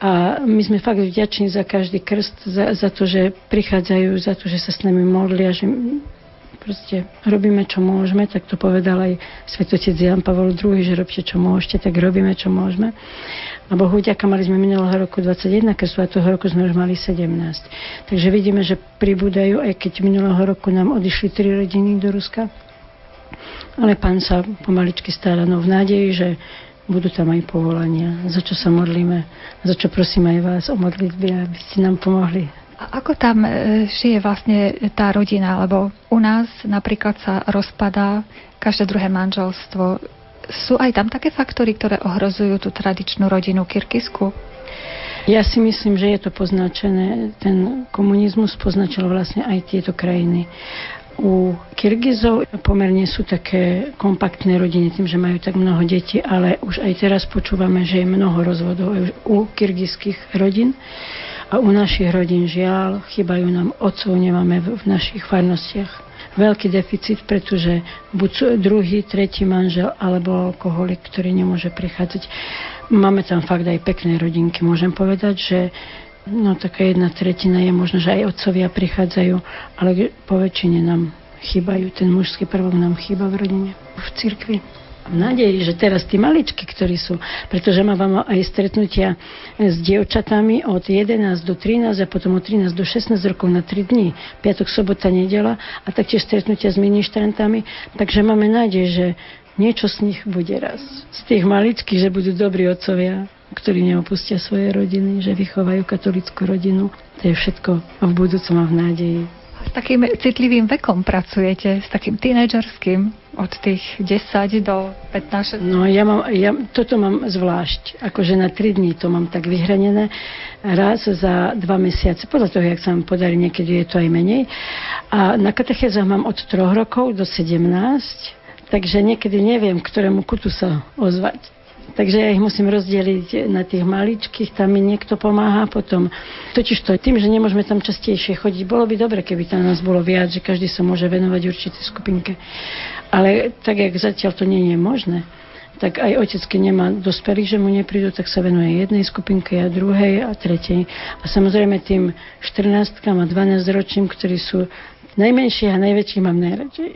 a my sme fakt vďační za každý krst, za, za to, že prichádzajú, za to, že sa s nami modlia, že Proste robíme, čo môžeme, tak to povedal aj svetotec Jan Pavel II, že robte, čo môžete, tak robíme, čo môžeme. A Bohu ďaká, mali sme minulého roku 21 krstov a toho roku sme už mali 17. Takže vidíme, že pribúdajú, aj keď minulého roku nám odišli tri rodiny do Ruska. Ale pán sa pomaličky stará, no v nádeji, že budú tam aj povolania, za čo sa modlíme, za čo prosím aj vás o modlitby, aby ste nám pomohli a ako tam e, žije vlastne tá rodina? Lebo u nás napríklad sa rozpadá každé druhé manželstvo. Sú aj tam také faktory, ktoré ohrozujú tú tradičnú rodinu Kyrgyzsku? Ja si myslím, že je to poznačené, ten komunizmus poznačil vlastne aj tieto krajiny. U Kyrgyzov pomerne sú také kompaktné rodiny tým, že majú tak mnoho detí, ale už aj teraz počúvame, že je mnoho rozvodov u kyrgyzských rodín. A u našich rodín žiaľ, chýbajú nám otcov, nemáme v, našich farnostiach veľký deficit, pretože buď druhý, tretí manžel alebo alkoholik, ktorý nemôže prichádzať. Máme tam fakt aj pekné rodinky. Môžem povedať, že no taká jedna tretina je možno, že aj otcovia prichádzajú, ale po väčšine nám chýbajú. Ten mužský prvok nám chýba v rodine, v cirkvi. V nádeji, že teraz tí maličky, ktorí sú, pretože mám aj stretnutia s dievčatami od 11 do 13 a potom od 13 do 16 rokov na 3 dní, piatok, sobota, nedela a taktiež stretnutia s ministrantami, takže máme nádej, že niečo z nich bude raz. Z tých maličkých, že budú dobrí otcovia, ktorí neopustia svoje rodiny, že vychovajú katolickú rodinu. To je všetko v budúcom a v nádeji. S takým citlivým vekom pracujete, s takým tínedžerským, od tých 10 do 15? No ja, mám, ja toto mám zvlášť, akože na 3 dní to mám tak vyhranené, raz za 2 mesiace, podľa toho, jak sa vám podarí, niekedy je to aj menej. A na katechézach mám od 3 rokov do 17, takže niekedy neviem, ktorému kutu sa ozvať. Takže ja ich musím rozdeliť na tých maličkých, tam mi niekto pomáha potom. Totiž to, tým, že nemôžeme tam častejšie chodiť, bolo by dobre, keby tam nás bolo viac, že každý sa môže venovať určitej skupinke. Ale tak, jak zatiaľ to nie je možné, tak aj otec, keď nemá dospelých, že mu neprídu, tak sa venuje jednej skupinke a druhej a tretej. A samozrejme tým 14 a 12 ročím, ktorí sú Najmenších a najväčších mám najradšej.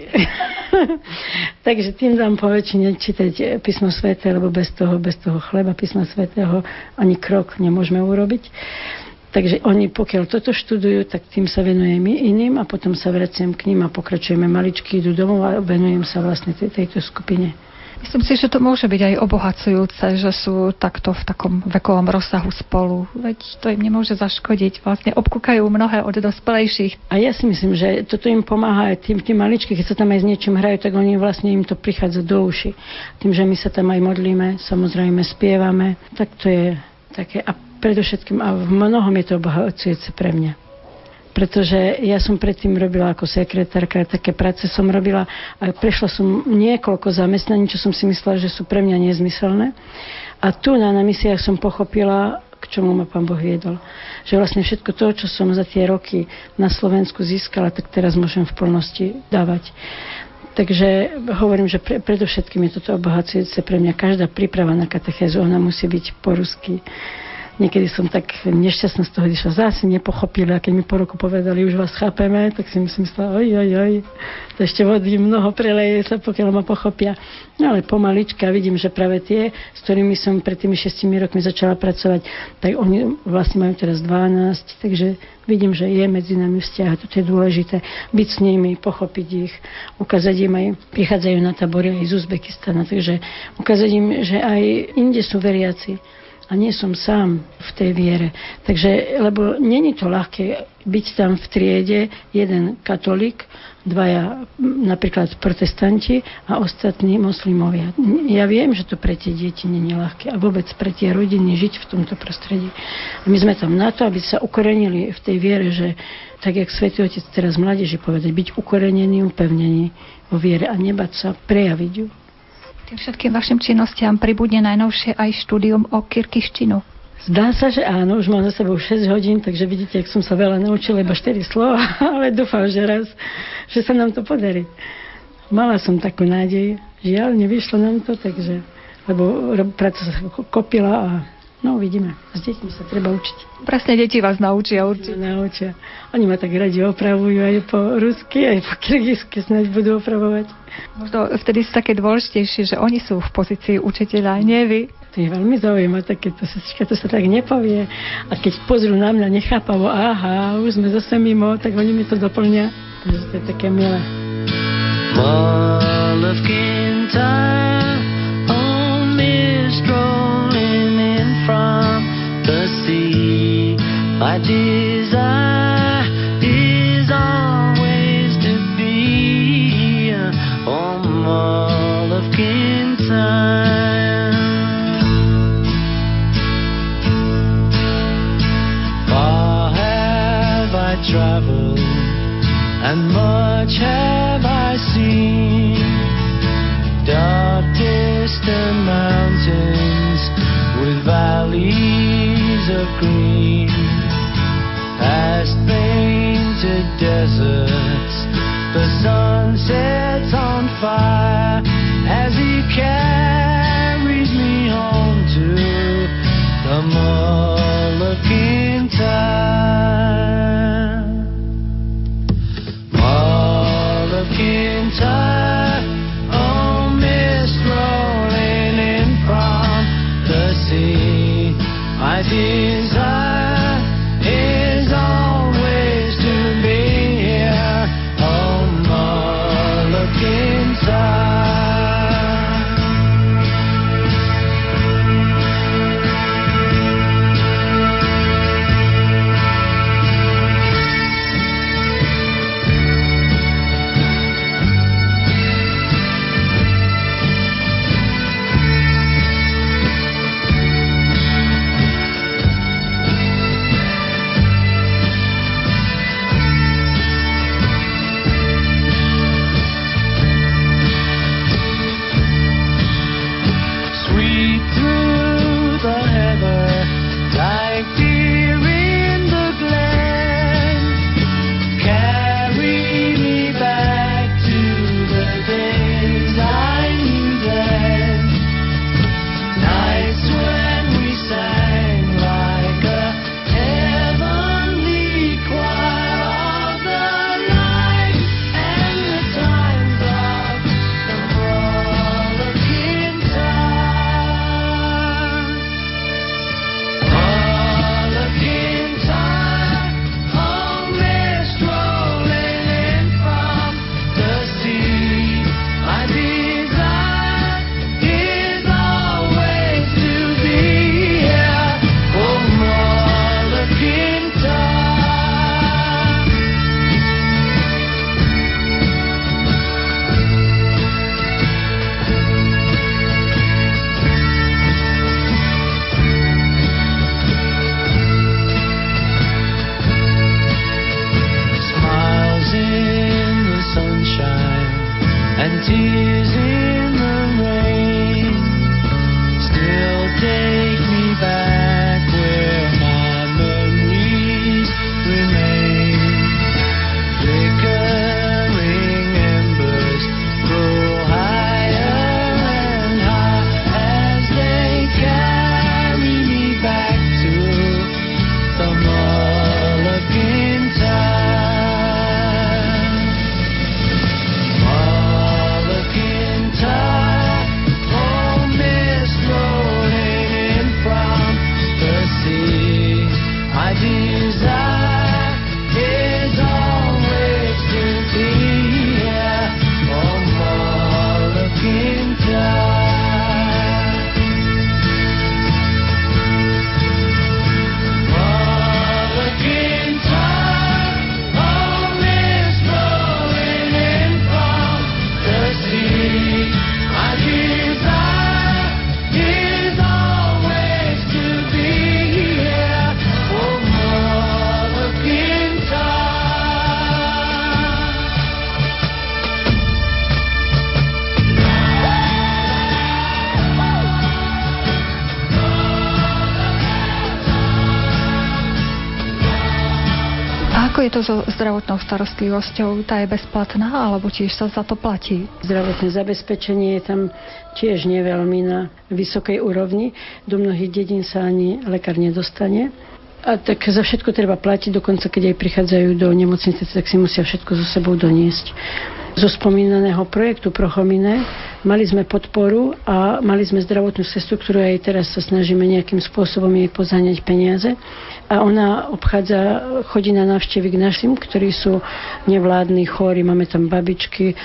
Takže tým dám po väčšine čítať písmo sveté, lebo bez toho, bez toho chleba písma svetého ani krok nemôžeme urobiť. Takže oni, pokiaľ toto študujú, tak tým sa venujem iným a potom sa vraciam k ním a pokračujeme maličky, idú domov a venujem sa vlastne tej, tejto skupine. Myslím si, že to môže byť aj obohacujúce, že sú takto v takom vekovom rozsahu spolu. Veď to im nemôže zaškodiť. Vlastne obkúkajú mnohé od dospelejších. A ja si myslím, že toto im pomáha aj tým, tým maličkým, keď sa tam aj s niečím hrajú, tak oni vlastne im to prichádza do uši. Tým, že my sa tam aj modlíme, samozrejme spievame, tak to je také. A predovšetkým, a v mnohom je to obohacujúce pre mňa pretože ja som predtým robila ako sekretárka, také práce som robila a prešla som niekoľko zamestnaní, čo som si myslela, že sú pre mňa nezmyselné. A tu na, na misiách som pochopila, k čomu ma pán Boh viedol. Že vlastne všetko to, čo som za tie roky na Slovensku získala, tak teraz môžem v plnosti dávať. Takže hovorím, že pre, predovšetkým je toto obohacujúce pre mňa. Každá príprava na katechézu, ona musí byť po rusky Niekedy som tak nešťastná z toho, že zase nepochopili a keď mi po roku povedali, už vás chápeme, tak si myslím, myslela, oj, oj, oj, to ešte vody mnoho preleje sa, pokiaľ ma pochopia. No ale pomalička vidím, že práve tie, s ktorými som pred tými šestimi rokmi začala pracovať, tak oni vlastne majú teraz 12, takže vidím, že je medzi nami vzťah a toto je dôležité. Byť s nimi, pochopiť ich, ukázať im aj, prichádzajú na tabory aj z Uzbekistana, takže ukázať im, že aj inde sú veriaci a nie som sám v tej viere. Takže, lebo není to ľahké byť tam v triede jeden katolík, dvaja napríklad protestanti a ostatní moslimovia. Ja viem, že to pre tie deti není ľahké a vôbec pre tie rodiny žiť v tomto prostredí. A my sme tam na to, aby sa ukorenili v tej viere, že tak, jak Svetý Otec teraz mládeži povedať, byť ukorenený, upevnený vo viere a nebať sa prejaviť ju. Tým všetkým vašim činnostiam pribudne najnovšie aj štúdium o kirkištinu. Zdá sa, že áno, už mám za sebou 6 hodín, takže vidíte, ak som sa veľa naučila, iba 4 slova, ale dúfam, že raz, že sa nám to podarí. Mala som takú nádej, žiaľ, nevyšlo nám to, takže, lebo práca sa kopila a No uvidíme. S deťmi sa treba učiť. Presne deti vás naučia určite. Naučia. Oni ma tak radi opravujú aj po rusky, aj po kyrgyzsky snáď budú opravovať. Možno vtedy sú také dôležitejšie, že oni sú v pozícii učiteľa, nie vy. To je veľmi zaujímavé, takéto sa, to sa tak nepovie. A keď pozrú na mňa nechápavo, aha, už sme zase mimo, tak oni mi to doplňa. Takže to je také milé. To on Moleskine time. Traveled, and much have I seen. Dark distant mountains with valleys of green past painted deserts. The sun sets on fire as he carries je to so zdravotnou starostlivosťou? Tá je bezplatná alebo tiež sa za to platí? Zdravotné zabezpečenie je tam tiež neveľmi na vysokej úrovni. Do mnohých dedín sa ani lekár nedostane. A tak za všetko treba platiť, dokonca keď aj prichádzajú do nemocnice, tak si musia všetko so sebou doniesť. Zo spomínaného projektu Prochomine mali sme podporu a mali sme zdravotnú sestru, ktorú aj teraz sa snažíme nejakým spôsobom jej pozáňať peniaze. A ona obchádza, chodí na návštevy k našim, ktorí sú nevládni, chorí, máme tam babičky,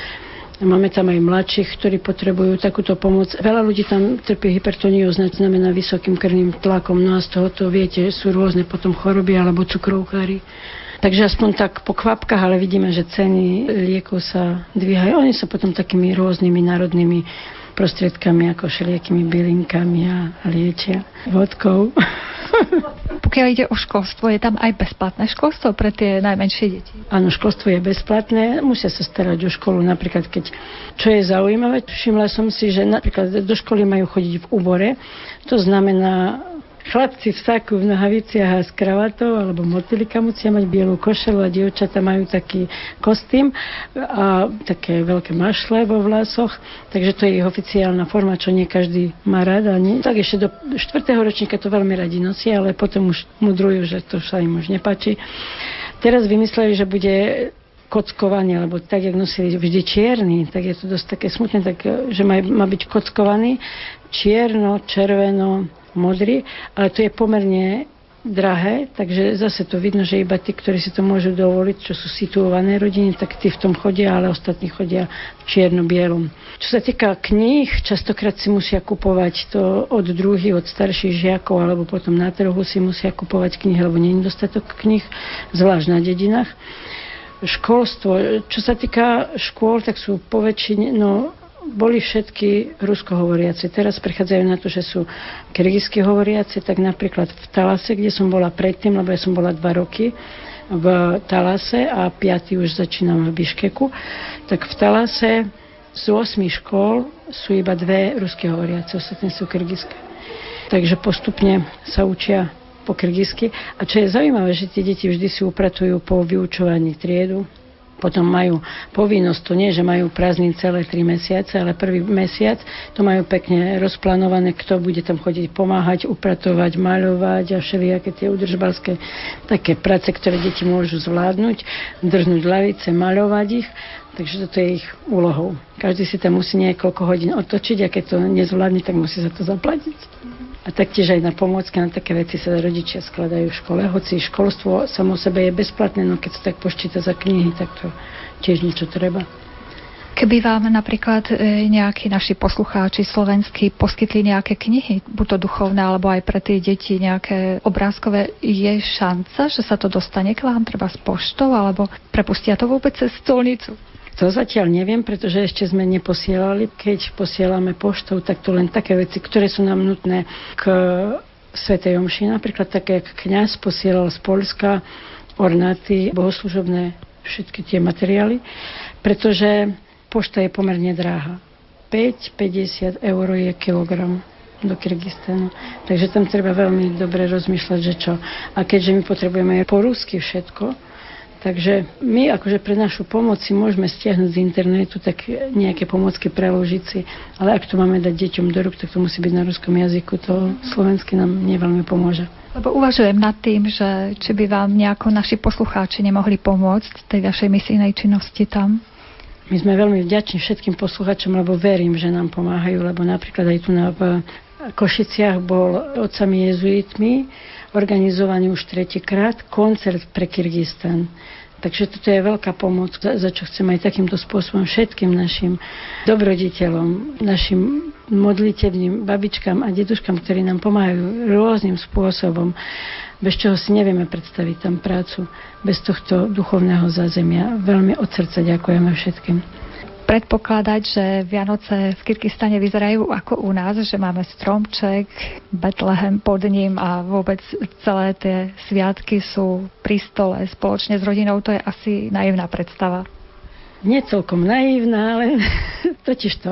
Máme tam aj mladších, ktorí potrebujú takúto pomoc. Veľa ľudí tam trpí hypertoniou, znamená vysokým krvným tlakom. No a z tohoto, viete, sú rôzne potom choroby alebo cukrovkári. Takže aspoň tak po kvapkách, ale vidíme, že ceny liekov sa dvíhajú. Oni sú potom takými rôznymi národnými prostriedkami ako všelijakými bylinkami a liečia vodkou. Pokiaľ ide o školstvo, je tam aj bezplatné školstvo pre tie najmenšie deti? Áno, školstvo je bezplatné, musia sa starať o školu. Napríklad, keď, čo je zaujímavé, všimla som si, že napríklad do školy majú chodiť v úbore, to znamená Chlapci v saku, v nohaviciach a s kravatou alebo motylika musia mať bielú košelu a dievčata majú taký kostým a také veľké mašle vo vlasoch, takže to je ich oficiálna forma, čo nie každý má rád. A nie. Tak ešte do 4. ročníka to veľmi radi nosia, ale potom už mudrujú, že to sa im už nepáči. Teraz vymysleli, že bude kockovaný, lebo tak, jak nosili vždy čierny, tak je to dosť také smutné, tak, že má, má byť kockovaný čierno, červeno, modrý, ale to je pomerne drahé, takže zase to vidno, že iba tí, ktorí si to môžu dovoliť, čo sú situované rodiny, tak tí v tom chodia, ale ostatní chodia v čierno-bielom. Čo sa týka kníh, častokrát si musia kupovať to od druhých, od starších žiakov, alebo potom na trhu si musia kupovať knihy, lebo nie je dostatok kníh, zvlášť na dedinách. Školstvo, čo sa týka škôl, tak sú po väčšine, no boli všetky ruskohovoriace. Teraz prechádzajú na to, že sú kyrgyzsky hovoriace, tak napríklad v Talase, kde som bola predtým, lebo ja som bola dva roky v Talase a piatý už začínam v Biškeku, tak v Talase z 8 škôl sú iba dve rusky hovoriace, ostatné sú kyrgyzské. Takže postupne sa učia po kyrgyzsky. A čo je zaujímavé, že tie deti vždy si upratujú po vyučovaní triedu, potom majú povinnosť, to nie, že majú prázdnin celé tri mesiace, ale prvý mesiac to majú pekne rozplánované, kto bude tam chodiť pomáhať, upratovať, maľovať a všelijaké tie udržbalské také práce, ktoré deti môžu zvládnuť, drznúť lavice, maľovať ich Takže toto je ich úlohou. Každý si tam musí niekoľko hodín otočiť a keď to nezvládne, tak musí za to zaplatiť. A taktiež aj na pomôcky, na také veci sa rodičia skladajú v škole. Hoci školstvo samo sebe je bezplatné, no keď sa tak počíta za knihy, tak to tiež niečo treba. Keby vám napríklad e, nejakí naši poslucháči slovenskí poskytli nejaké knihy, buď to duchovné, alebo aj pre tie deti nejaké obrázkové, je šanca, že sa to dostane k vám, treba s poštou, alebo prepustia to vôbec cez stolnicu? To zatiaľ neviem, pretože ešte sme neposielali. Keď posielame poštou, tak to len také veci, ktoré sú nám nutné k Svetej Omši. Napríklad také, jak kniaz posielal z Polska ornáty, bohoslužobné, všetky tie materiály, pretože pošta je pomerne dráha. 5-50 eur je kilogram do Kyrgyzstanu. Takže tam treba veľmi dobre rozmýšľať, že čo. A keďže my potrebujeme po rusky všetko, Takže my akože pre našu pomoc si môžeme stiahnuť z internetu tak nejaké pomocky preložiť si, ale ak to máme dať deťom do rúk, tak to musí byť na ruskom jazyku, to slovensky nám neveľmi pomôže. Lebo uvažujem nad tým, že či by vám nejako naši poslucháči nemohli pomôcť tej vašej misijnej činnosti tam. My sme veľmi vďační všetkým poslucháčom, lebo verím, že nám pomáhajú, lebo napríklad aj tu na v Košiciach bol otcami jezuitmi organizovaný už tretíkrát koncert pre Kyrgyzstan. Takže toto je veľká pomoc, za čo chcem aj takýmto spôsobom všetkým našim dobroditeľom, našim modlitevným babičkám a deduškám, ktorí nám pomáhajú rôznym spôsobom, bez čoho si nevieme predstaviť tam prácu, bez tohto duchovného zázemia. Veľmi od srdca ďakujeme všetkým predpokladať, že Vianoce v Kyrgyzstane vyzerajú ako u nás, že máme stromček, Betlehem pod ním a vôbec celé tie sviatky sú pri stole spoločne s rodinou. To je asi naivná predstava. Nie celkom naivná, ale totiž to,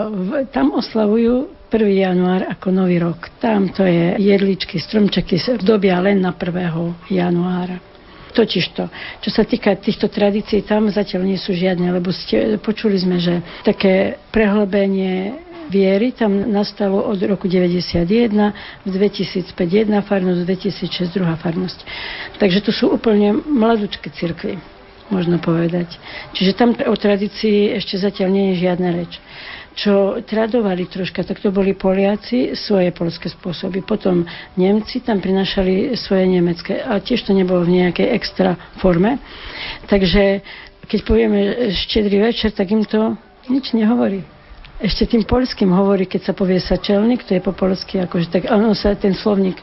tam oslavujú 1. január ako nový rok. Tam to je jedličky, stromčeky dobia len na 1. januára. Totižto, čo sa týka týchto tradícií, tam zatiaľ nie sú žiadne, lebo ste, počuli sme, že také prehlbenie viery tam nastalo od roku 91, v 2005 jedna farnosť, v 2006 druhá farnosť. Takže to sú úplne mladúčke cirkvy, možno povedať. Čiže tam o tradícii ešte zatiaľ nie je žiadna reč čo tradovali troška, tak to boli Poliaci, svoje polské spôsoby. Potom Nemci tam prinašali svoje nemecké. A tiež to nebolo v nejakej extra forme. Takže keď povieme štedrý večer, tak im to nič nehovorí. Ešte tým polským hovorí, keď sa povie sačelník, to je po polsky, akože tak ono sa ten slovník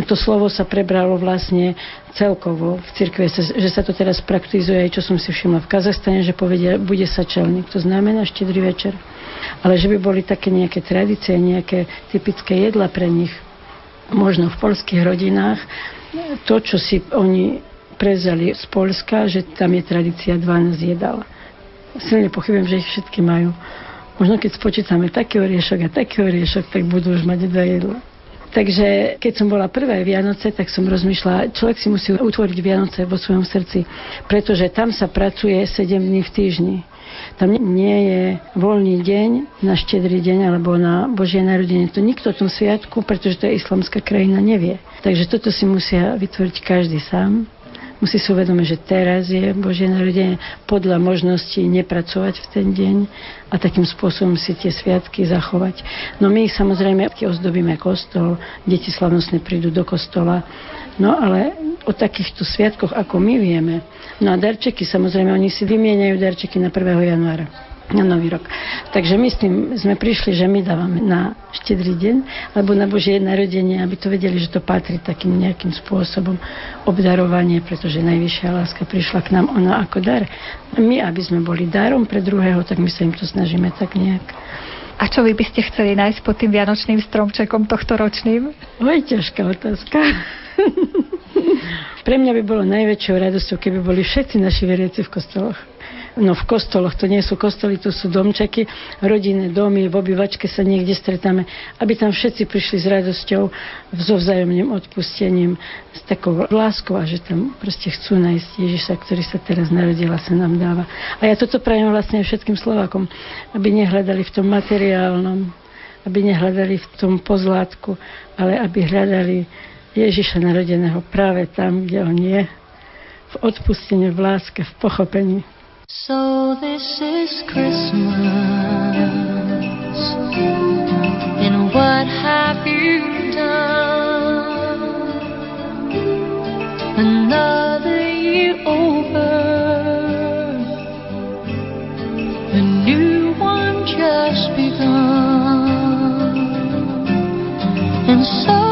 to slovo sa prebralo vlastne celkovo v cirkve, že sa to teraz praktizuje, aj čo som si všimla v Kazachstane, že povedia, bude sačelník, to znamená štedrý večer. Ale že by boli také nejaké tradície, nejaké typické jedla pre nich, možno v polských rodinách, to, čo si oni prezali z Polska, že tam je tradícia 12 jedal. Silne pochybujem, že ich všetky majú. Možno keď spočítame taký oriešok a taký oriešok, tak budú už mať dva jedla. Takže keď som bola prvé Vianoce, tak som rozmýšľala, človek si musí utvoriť Vianoce vo svojom srdci, pretože tam sa pracuje 7 dní v týždni. Tam nie je voľný deň na štedrý deň alebo na Božie narodenie. To nikto o tom sviatku, pretože to je islamská krajina, nevie. Takže toto si musia vytvoriť každý sám musí si uvedomiť, že teraz je Božie narodenie podľa možností nepracovať v ten deň a takým spôsobom si tie sviatky zachovať. No my samozrejme ozdobíme kostol, deti slavnostne prídu do kostola, no ale o takýchto sviatkoch, ako my vieme. No a darčeky, samozrejme, oni si vymieňajú darčeky na 1. januára na Nový rok. Takže my s tým sme prišli, že my dávame na štedrý deň, alebo na Božie narodenie, aby to vedeli, že to patrí takým nejakým spôsobom obdarovanie, pretože najvyššia láska prišla k nám ona ako dar. A my, aby sme boli darom pre druhého, tak my sa im to snažíme tak nejak. A čo vy by ste chceli nájsť pod tým vianočným stromčekom tohto ročným? Oj, ťažká otázka. Pre mňa by bolo najväčšou radosťou, keby boli všetci naši veriaci v kostoloch no v kostoloch, to nie sú kostoly, to sú domčeky, rodinné domy, v obývačke sa niekde stretáme, aby tam všetci prišli s radosťou, so vzájomným odpustením, s takou láskou a že tam proste chcú nájsť Ježiša, ktorý sa teraz narodil a sa nám dáva. A ja toto prajem vlastne všetkým Slovákom, aby nehľadali v tom materiálnom, aby nehľadali v tom pozlátku, ale aby hľadali Ježiša narodeného práve tam, kde on je, v odpustení, v láske, v pochopení. So this is Christmas. And what have you done? Another year over. A new one just begun. And so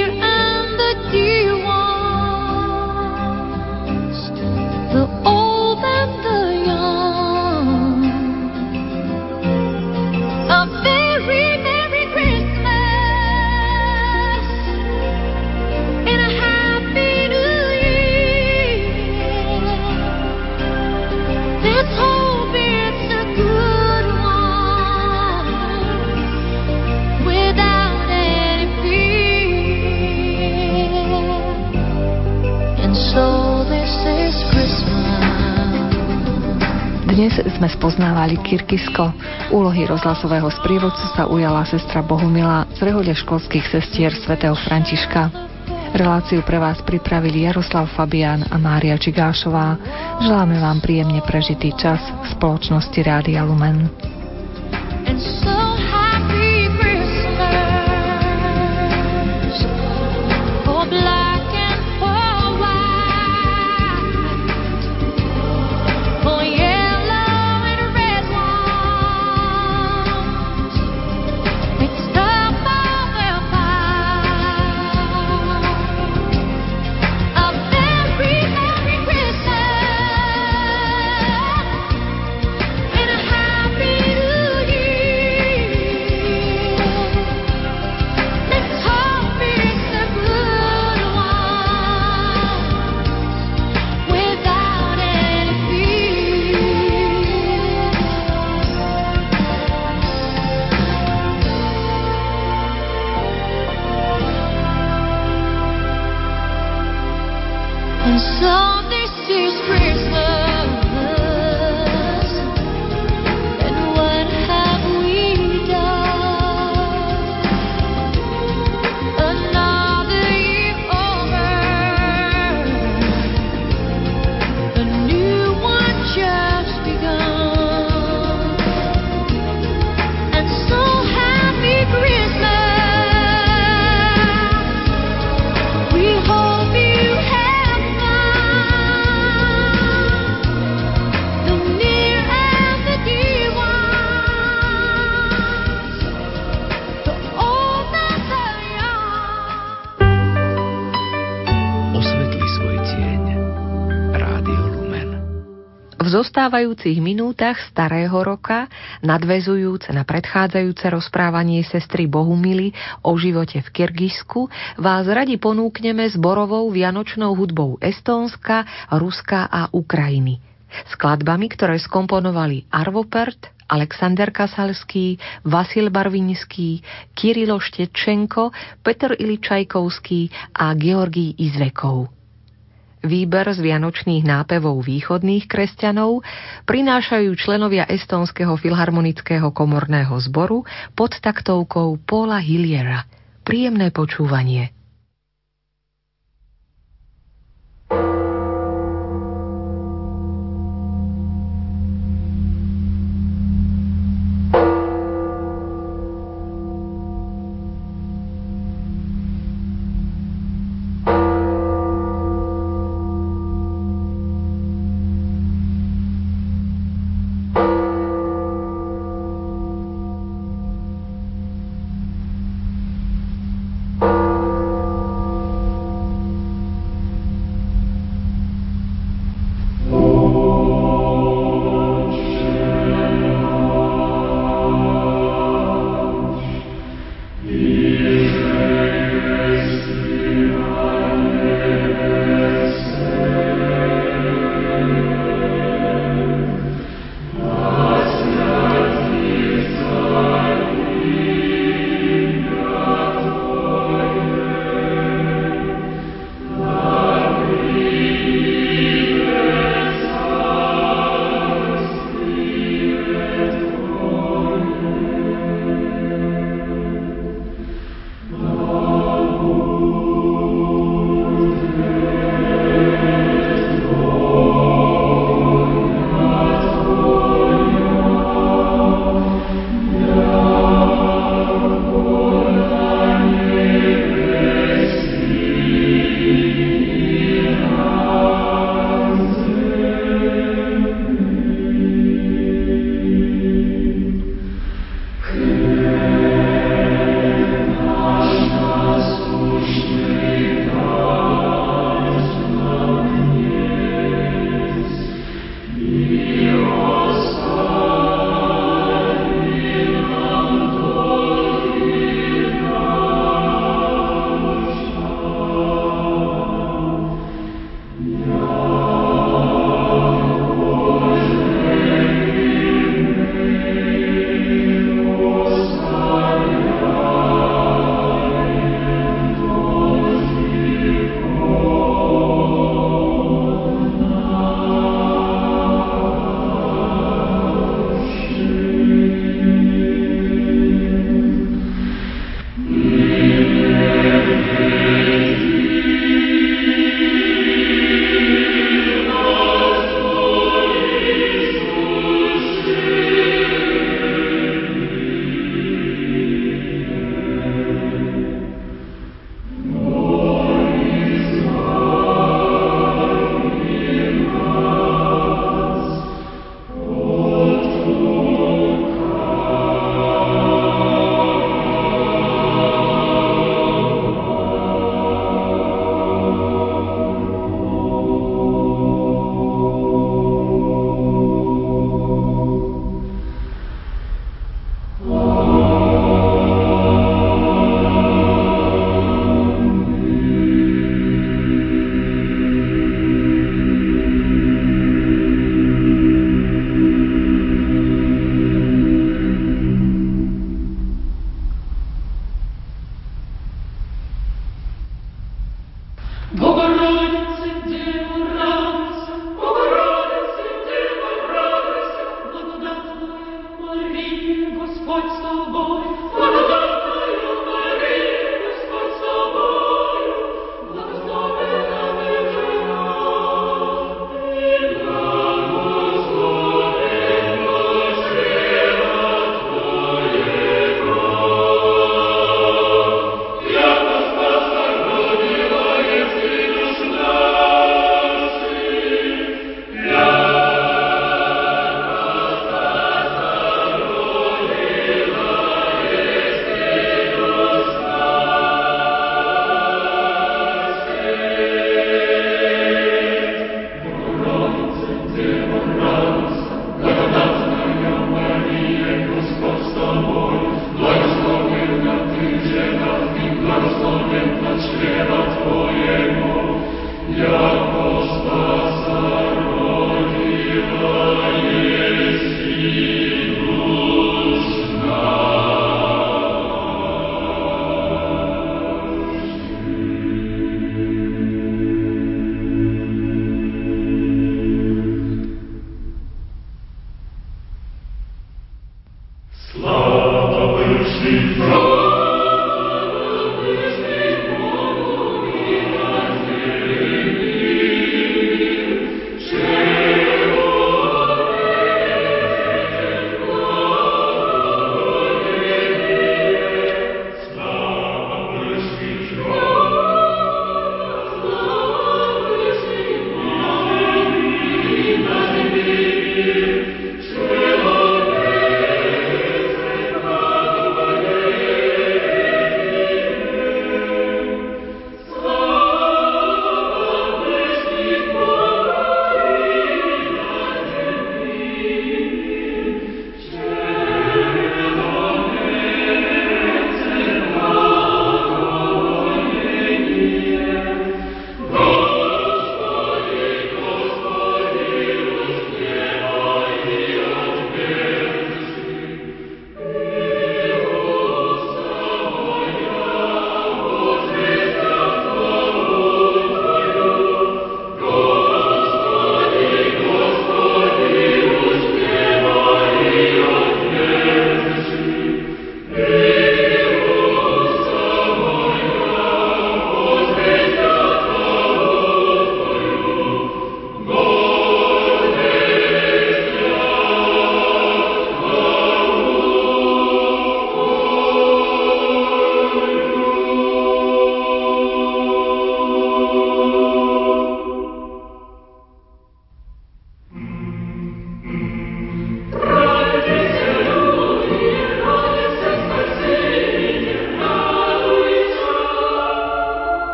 Dnes sme spoznávali Kirkisko. Úlohy rozhlasového sprievodcu sa ujala sestra Bohumila z rehode školských sestier svätého Františka. Reláciu pre vás pripravili Jaroslav Fabián a Mária Čigášová. Želáme vám príjemne prežitý čas v spoločnosti Rádia Lumen. Zostávajúcich minútach starého roka, nadvezujúc na predchádzajúce rozprávanie sestry Bohumily o živote v Kyrgyzsku, vás radi ponúkneme zborovou vianočnou hudbou Estónska, Ruska a Ukrajiny. Skladbami, ktoré skomponovali Arvo Pert, Alexander Kasalský, Vasil Barvinský, Kirilo Štečenko, Petr Iličajkovský a Georgij Izvekov. Výber z vianočných nápevov východných kresťanov prinášajú členovia Estónskeho filharmonického komorného zboru pod taktovkou Paula Hilliera. Príjemné počúvanie. thank you Google